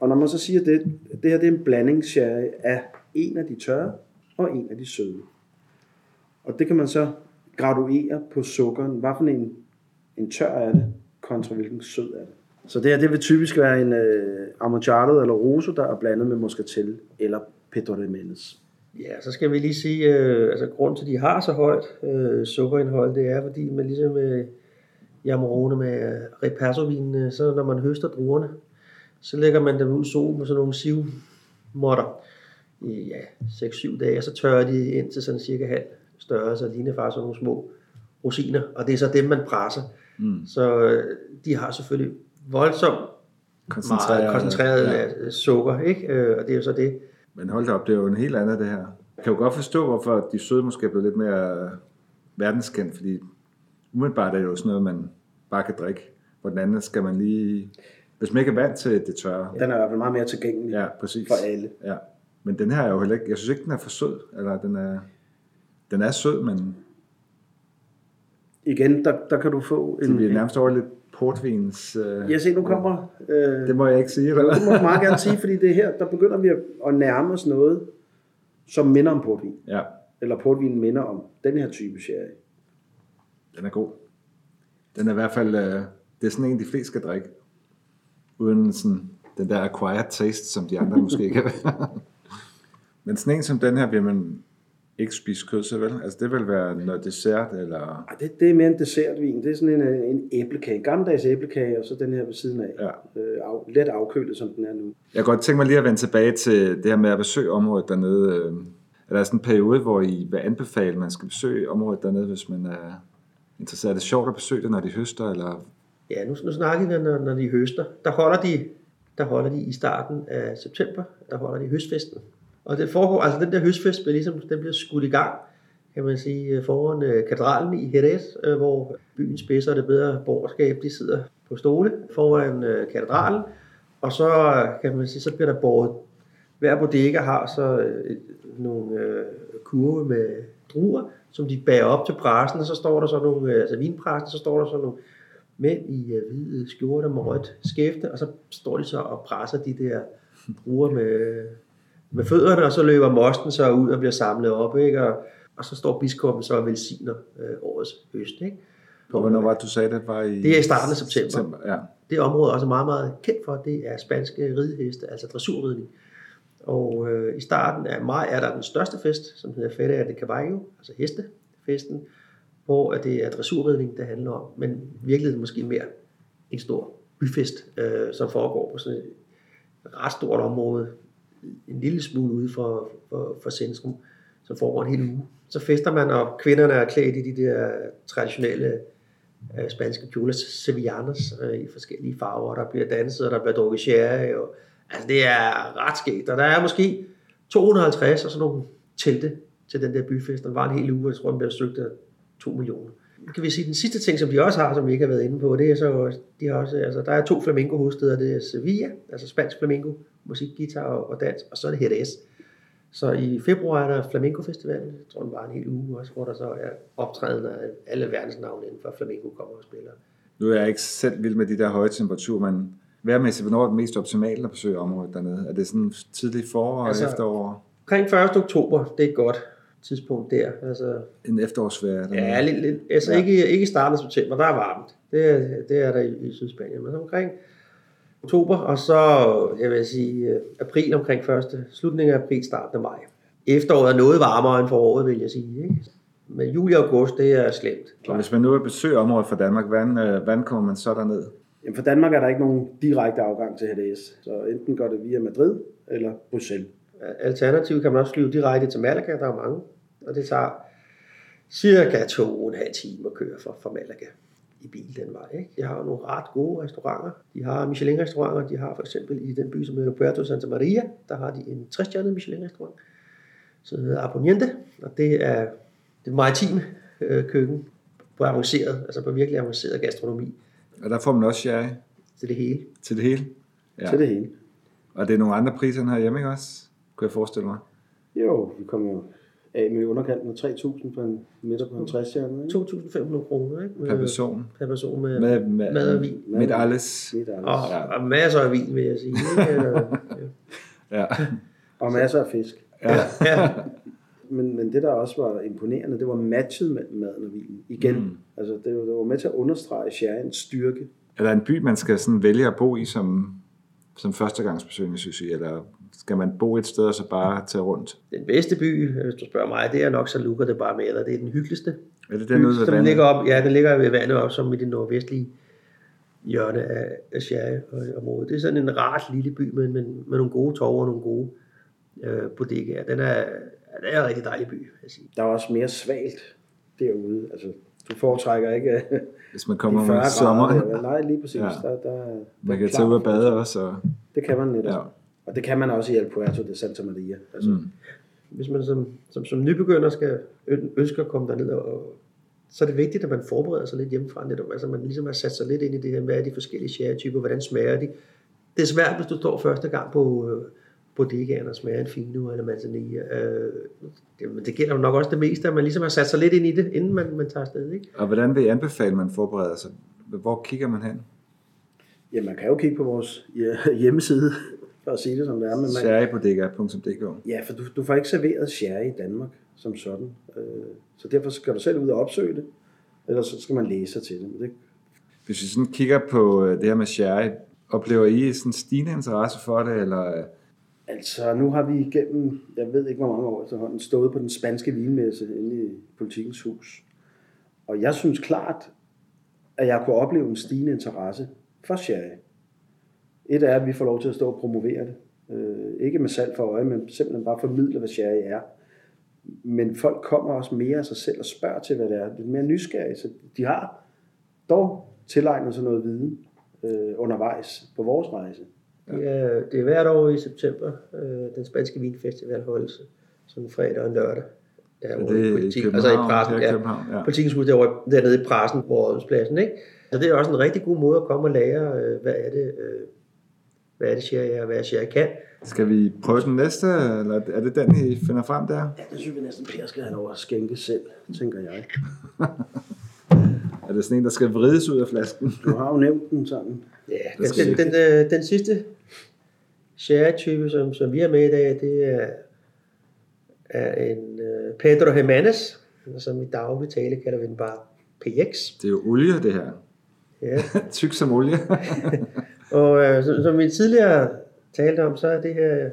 Og når man så siger det, det her det er en blandingssherry af en af de tørre og en af de søde. Og det kan man så graduere på sukkeren. Hvad for en, en tør er det, kontra hvilken sød er det. Så det her det vil typisk være en øh, Amontillado eller Rosso, der er blandet med Moscatel eller Pedro de Menes. Ja, så skal vi lige sige, øh, altså grund til, at de har så højt øh, sukkerindhold, det er, fordi man ligesom øh, i Amarone med øh, Repasso-vinene, så når man høster druerne, så lægger man dem ud i solen med sådan nogle sivmotter i ja, 6-7 dage, og så tørrer de ind til sådan cirka halv størrelse, og ligner faktisk sådan nogle små rosiner, og det er så dem, man presser. Mm. Så øh, de har selvfølgelig voldsomt Koncentreret, meget koncentreret ja. ja. sukker, ikke? Øh, og det er jo så det, Men hold da op, det er jo en helt andet det her. Jeg kan jo godt forstå, hvorfor de søde måske er blevet lidt mere verdenskendt, fordi umiddelbart er det jo sådan noget, man bare kan drikke. Hvor den anden skal man lige... Hvis man ikke er vant til det tørre. Den er i hvert fald meget mere tilgængelig Ja, præcis. for alle. Ja. Men den her er jo heller ikke... Jeg synes ikke, den er for sød. Eller den er... Den er sød, men Igen, der, der kan du få det en... bliver nærmest over lidt portvins... Øh, Jeg ser, nu kommer... Øh, Det må jeg ikke sige, eller? Det må du meget gerne sige, fordi det er her, der begynder vi at, nærme os noget, som minder om portvin. Ja, Eller portvinen minder om den her type sherry. den er god. Den er i hvert fald... Øh, det er sådan en, de fleste skal drikke. Uden sådan den der acquired taste, som de andre måske kan være. *laughs* Men sådan en som den her, vil man ikke spise kød så vel? Altså det vil være noget dessert, eller... Ej, det, det er mere en dessertvin. Det er sådan en, øh, en æblekage. En gammeldags æblekage, og så den her ved siden af. Ja. Øh, af, let afkølet, som den er nu. Jeg kunne godt tænke mig lige at vende tilbage til det her med at besøge området dernede. Øh, Er der sådan en periode, hvor I vil anbefale, at man skal besøge området dernede, hvis man er interesseret? Er det sjovt at besøge det, når de høster, eller Ja, nu, nu snakker vi, når, når de høster. Der holder de, der holder de i starten af september, der holder de høstfesten. Og det foregår, altså den der høstfest bliver ligesom, den bliver skudt i gang, kan man sige, øh, foran øh, katedralen i Jerez, øh, hvor byens spidser og det bedre borgerskab, de sidder på stole foran øh, katedralen. Og så kan man sige, så bliver der båret, hver bodega har så øh, nogle øh, kurve med druer, som de bærer op til pressen, og så står der så nogle, øh, altså vinpræsten, så står der så nogle mænd i øh, hvide øh, skjorter med rødt skæfte, og så står de så og presser de der druer med, med fødderne, og så løber mosten så ud og bliver samlet op, ikke? Og, og så står biskoppen så og velsigner øh, årets høst. Ikke? og hvornår var det, du sagde, det var i... Det er i starten af september. september ja. Det område er også meget, meget kendt for, det er spanske rideheste, altså dressurridning. Og øh, i starten af maj er der den største fest, som hedder Feria de Caballo, altså hestefesten, hvor det er dressurridning, det handler om, men i virkeligheden måske mere en stor byfest, øh, som foregår på sådan et ret stort område, en lille smule ude for, for, for centrum, som foregår en hel uge. Så fester man, og kvinderne er klædt i de der traditionelle øh, spanske kjoler, sevillanas, øh, i forskellige farver, der bliver danset, og der bliver drukket sherry, og altså det er ret skægt, og der er måske 250 og sådan nogle telte til den der byfest, den var en hel uge, jeg tror, den bliver søgt af 2 millioner. Kan vi sige, den sidste ting, som de også har, som vi ikke har været inde på, det er så, de har også, altså, der er to flamenco hovedsteder, det er Sevilla, altså spansk flamenco, musik, guitar og, og dans, og så er det HDS. Så i februar er der Flamenco Festival, jeg tror den var en hel uge også, hvor der så er optræden af alle verdens navne inden for flamenco kommer og spiller. Nu er jeg ikke selv vild med de der høje temperaturer, men værmæssigt, hvornår er det mest optimalt at besøge området dernede? Er det sådan tidlig forår altså, efterår? Omkring 1. oktober, det er et godt tidspunkt der. Altså, en efterårsferie? Ja, lidt, lidt, altså ja. Ikke, ikke i starten af september, der er varmt. Det er, det er der i, i Sydspanien. Men omkring oktober, og så, jeg vil sige, øh, april omkring første, slutningen af april, starten af maj. Efteråret er noget varmere end foråret, vil jeg sige. Ikke? Men juli og august, det er slemt. Og hvis man nu vil besøge området fra Danmark, hvordan, øh, hvordan kommer man så derned? Jamen for Danmark er der ikke nogen direkte afgang til HDS, så enten går det via Madrid eller Bruxelles. Alternativt kan man også flyve direkte til Malaga, der er mange, og det tager cirka to og en halv time at køre fra, fra Malaga i bil den vej. Ikke? De har nogle ret gode restauranter. De har Michelin-restauranter. De har for eksempel i den by, som hedder Puerto Santa Maria, der har de en 60 Michelin-restaurant, som hedder Aboniente, og det er det maritime øh, køkken på avanceret, altså på virkelig avanceret gastronomi. Og der får man også sherry? Til det hele. Til det hele? Ja. Til det hele. Og det er nogle andre priser her hjemme, ikke også? Kunne jeg forestille mig. Jo, vi kommer jo af med underkanten af 3.000 på en midter på 50 stjerne. 2.500 kroner, ikke? Med, per person. Per person med, med, med mad og vin. Med alles. Og, og masser af vin, vil jeg sige. *laughs* ja. *laughs* Og masser af fisk. Ja. ja. *laughs* men, men det, der også var imponerende, det var matchet mellem maden og vinen. Igen. Mm. Altså, det, det var med til at understrege sherryens styrke. Er der en by, man skal sådan vælge at bo i som, som førstegangsbesøgende, synes I? Eller skal man bo et sted og så bare tage rundt? Den bedste by, hvis du spørger mig, det er nok så lukker det bare med, eller det er den hyggeligste. Er det den ude ved vandet? Ligger op, ja, den ligger ved vandet op, som i det nordvestlige hjørne af, af Sherry-området. Det er sådan en ret lille by, men med, med nogle gode torve og nogle gode øh, bodegaer. Den er, det er en rigtig dejlig by, vil jeg sige. Der er også mere svalt derude. Altså, du foretrækker ikke Hvis man kommer om sommeren. Nej, lige præcis. Ja. Der, der, man kan tage ud og bade også. Og... Det kan man netop. Ja. Og det kan man også i El Puerto de Santa Maria. Altså. Mm. Hvis man som, som, som nybegynder skal ønske at komme derned, og, så er det vigtigt, at man forbereder sig lidt hjemmefra. Netop. Altså man ligesom har sat sig lidt ind i det her, hvad er de forskellige sherry-typer, hvordan smager de. Det er svært, hvis du står første gang på, øh, bodegaen og smager en fino eller manzanilla. Øh, det, det gælder jo nok også det meste, at man ligesom har sat sig lidt ind i det, inden man, man tager afsted. Ikke? Og hvordan vil I anbefale, man forbereder sig? Hvor kigger man hen? Ja, man kan jo kigge på vores hjemmeside, for at sige det som det er. Men man, Sherrybodega.dk Ja, for du, du får ikke serveret sherry i Danmark som sådan. Øh, så derfor skal du selv ud og opsøge det, eller så skal man læse sig til det. det Hvis vi sådan kigger på øh, det her med sherry, oplever I sådan stigende interesse for det, eller Altså, nu har vi igennem, jeg ved ikke hvor mange år efterhånden, stået på den spanske vinmesse inde i politikens hus. Og jeg synes klart, at jeg kunne opleve en stigende interesse for sherry. Et er, at vi får lov til at stå og promovere det. Øh, ikke med salg for øje, men simpelthen bare formidle, hvad sherry er. Men folk kommer også mere af sig selv og spørger til, hvad det er. Lidt mere nysgerrige. Så de har dog tilegnet sig noget viden øh, undervejs på vores rejse. Det er, det er hvert år i september, øh, den spanske vinfestival holdes sådan fredag og lørdag. Er det i politik, altså i pressen, ja, ja. Politikens hus derovre, dernede i pressen på Rådhuspladsen, ikke? Så det er også en rigtig god måde at komme og lære, øh, hvad er det, øh, hvad er det, siger jeg, hvad jeg kan. Skal vi prøve den næste, eller er det den, I finder frem der? Ja, det synes vi næsten, Per skal have lov at skænke selv, tænker jeg. *laughs* er det sådan en, der skal vrides ud af flasken? Du har jo nævnt den sådan. Ja, den, den, den, den, den sidste sherry-type, som, som vi har med i dag, det er, er en uh, Pedro Jimenez, som i daglig tale kalder vi den bare PX. Det er jo olie, det her. Ja. *laughs* Tyk som olie. *laughs* og uh, som, som vi tidligere talte om, så er det her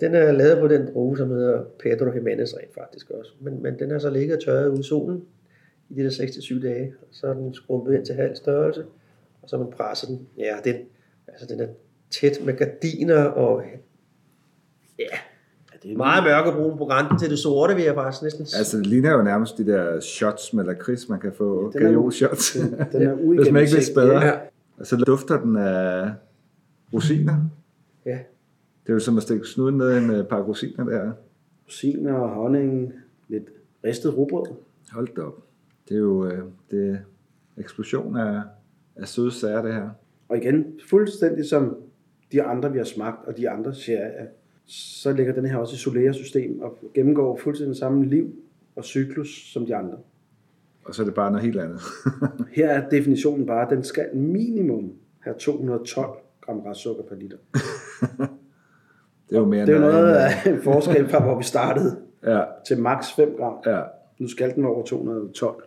Den er lavet på den drue, som hedder Pedro Jimenez rent faktisk også. Men, men den har så ligget og tørret ude i solen i de der 6-7 dage. Og så er den skrumpet ind til halv størrelse, og så man presser den. Ja, den, altså den er tæt med gardiner og ja, det er meget mørkebrun på grænsen til det sorte, vil jeg faktisk næsten Altså, det ligner jo nærmest de der shots med lakrids, man kan få. Den er- Gajol shots. Den er *laughs* Hvis man ikke vil uigennemsigtig, spære. Ja. Og så dufter den af rosiner. Ja, Det er jo som at stikke snuden ned i en øh, par rosiner der. Rosiner, honning, lidt ristet rugbrød. Hold da op. Det er jo øh, det er eksplosion af, af søde sager, det her. Og igen, fuldstændig som de andre, vi har smagt, og de andre serier, så ligger den her også i Solera-system og gennemgår fuldstændig samme liv og cyklus som de andre. Og så er det bare noget helt andet. *laughs* Her er definitionen bare, at den skal minimum have 212 gram restsukker per liter. *laughs* det er jo mere Det er noget af en forskel fra, hvor vi startede Ja, til maks 5 gram. ja. Nu skal den være over 212.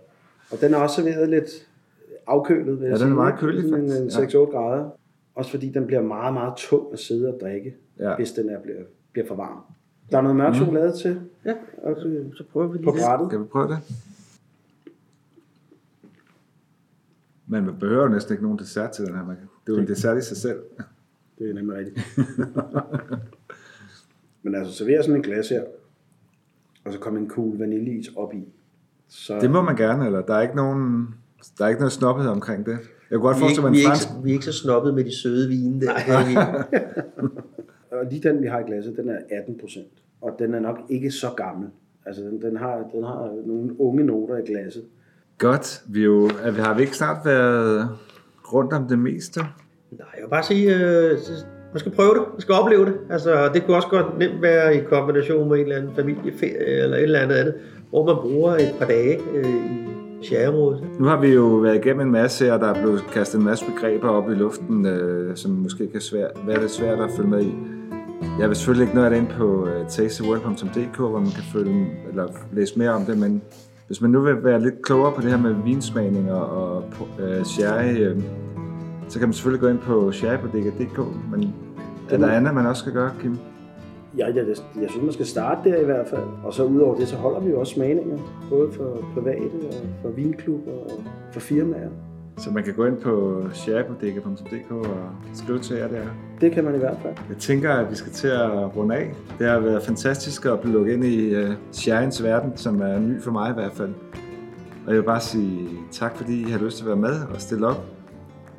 Og den er også serveret lidt afkølet, vil jeg Ja, den er meget kølig, faktisk. en 6-8 grader. Også fordi den bliver meget, meget tung at sidde og drikke, Ja. hvis den er, bliver, bliver for varm. Der er noget mørk chokolade til ja. Og så, så prøver vi lige på det. brættet. Skal vi prøve det? Men man behøver næsten ikke nogen dessert til den her. Man Det er jo en dessert i sig selv. *laughs* Det er nemlig rigtigt. *laughs* Men altså, servere sådan en glas her, og så kommer en cool vaniljeis op i. Så Det må man gerne, eller der er ikke nogen, der er ikke noget snobbethed omkring det. Jeg kunne godt Vi er, forestille ikke, mig vi, en er fransk... ikke, vi er ikke så snobbet med de søde vine der. Er. *laughs* Og lige den, vi har i glasset, den er 18 procent. Og den er nok ikke så gammel. Altså, den, den, har, den har nogle unge noter i glasset. Godt, vi, jo, at vi har vi ikke snart været rundt om det meste? Nej, jeg vil bare sige, øh, man skal prøve det, man skal opleve det. Altså, det kunne også godt nemt være i kombination med en eller anden familieferie eller et eller andet andet, hvor man bruger et par dage øh, i sherryområdet. Nu har vi jo været igennem en masse, og der er blevet kastet en masse begreber op i luften, øh, som måske kan svær, være lidt svært at følge med i. Jeg vil selvfølgelig ikke noget af det ind på uh, tasteworld.dk, hvor man kan følge, eller læse mere om det, men hvis man nu vil være lidt klogere på det her med vinsmagninger og øh, sherry, øh, så kan man selvfølgelig gå ind på sherrybodega.dk, men er der andet, man også skal gøre, Kim? Ja, jeg, jeg, jeg synes, man skal starte der i hvert fald. Og så udover det, så holder vi jo også smagninger. Både for private og for vinklubber og for firmaer. Så man kan gå ind på sherrybodega.dk og skrive til jer der. Det kan man i hvert fald. Jeg tænker, at vi skal til at runde af. Det har været fantastisk at blive lukket ind i uh, verden, som er ny for mig i hvert fald. Og jeg vil bare sige tak, fordi I har lyst til at være med og stille op.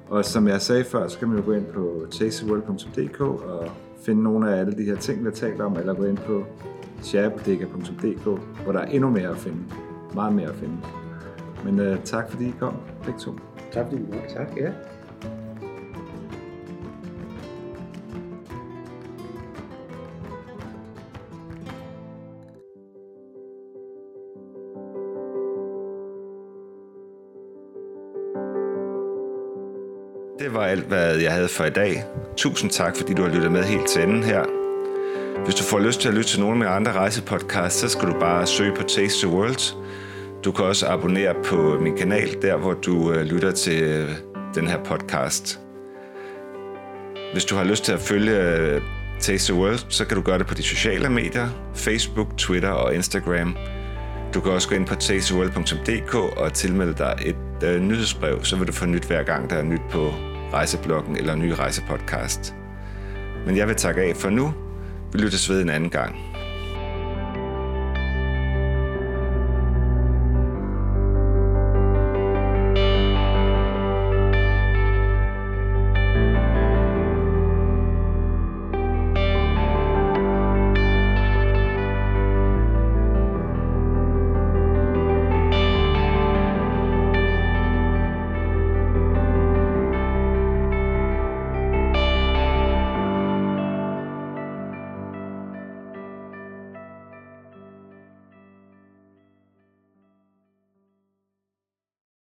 Og som jeg sagde før, så kan man jo gå ind på tastyworld.dk og finde nogle af alle de her ting, vi har talt om, eller gå ind på sherrybodega.dk, hvor der er endnu mere at finde. Meget mere at finde. Men uh, tak, fordi I kom, begge to. Tak fordi var. Tak, ja. Det var alt, hvad jeg havde for i dag. Tusind tak, fordi du har lyttet med helt til enden her. Hvis du får lyst til at lytte til nogle af mine andre rejsepodcasts, så skal du bare søge på Taste the World. Du kan også abonnere på min kanal, der hvor du øh, lytter til øh, den her podcast. Hvis du har lyst til at følge øh, Taste the World, så kan du gøre det på de sociale medier, Facebook, Twitter og Instagram. Du kan også gå ind på tasteworld.dk og tilmelde dig et øh, nyhedsbrev, så vil du få nyt hver gang, der er nyt på rejsebloggen eller ny rejsepodcast. Men jeg vil takke af for nu. Vi lyttes ved en anden gang.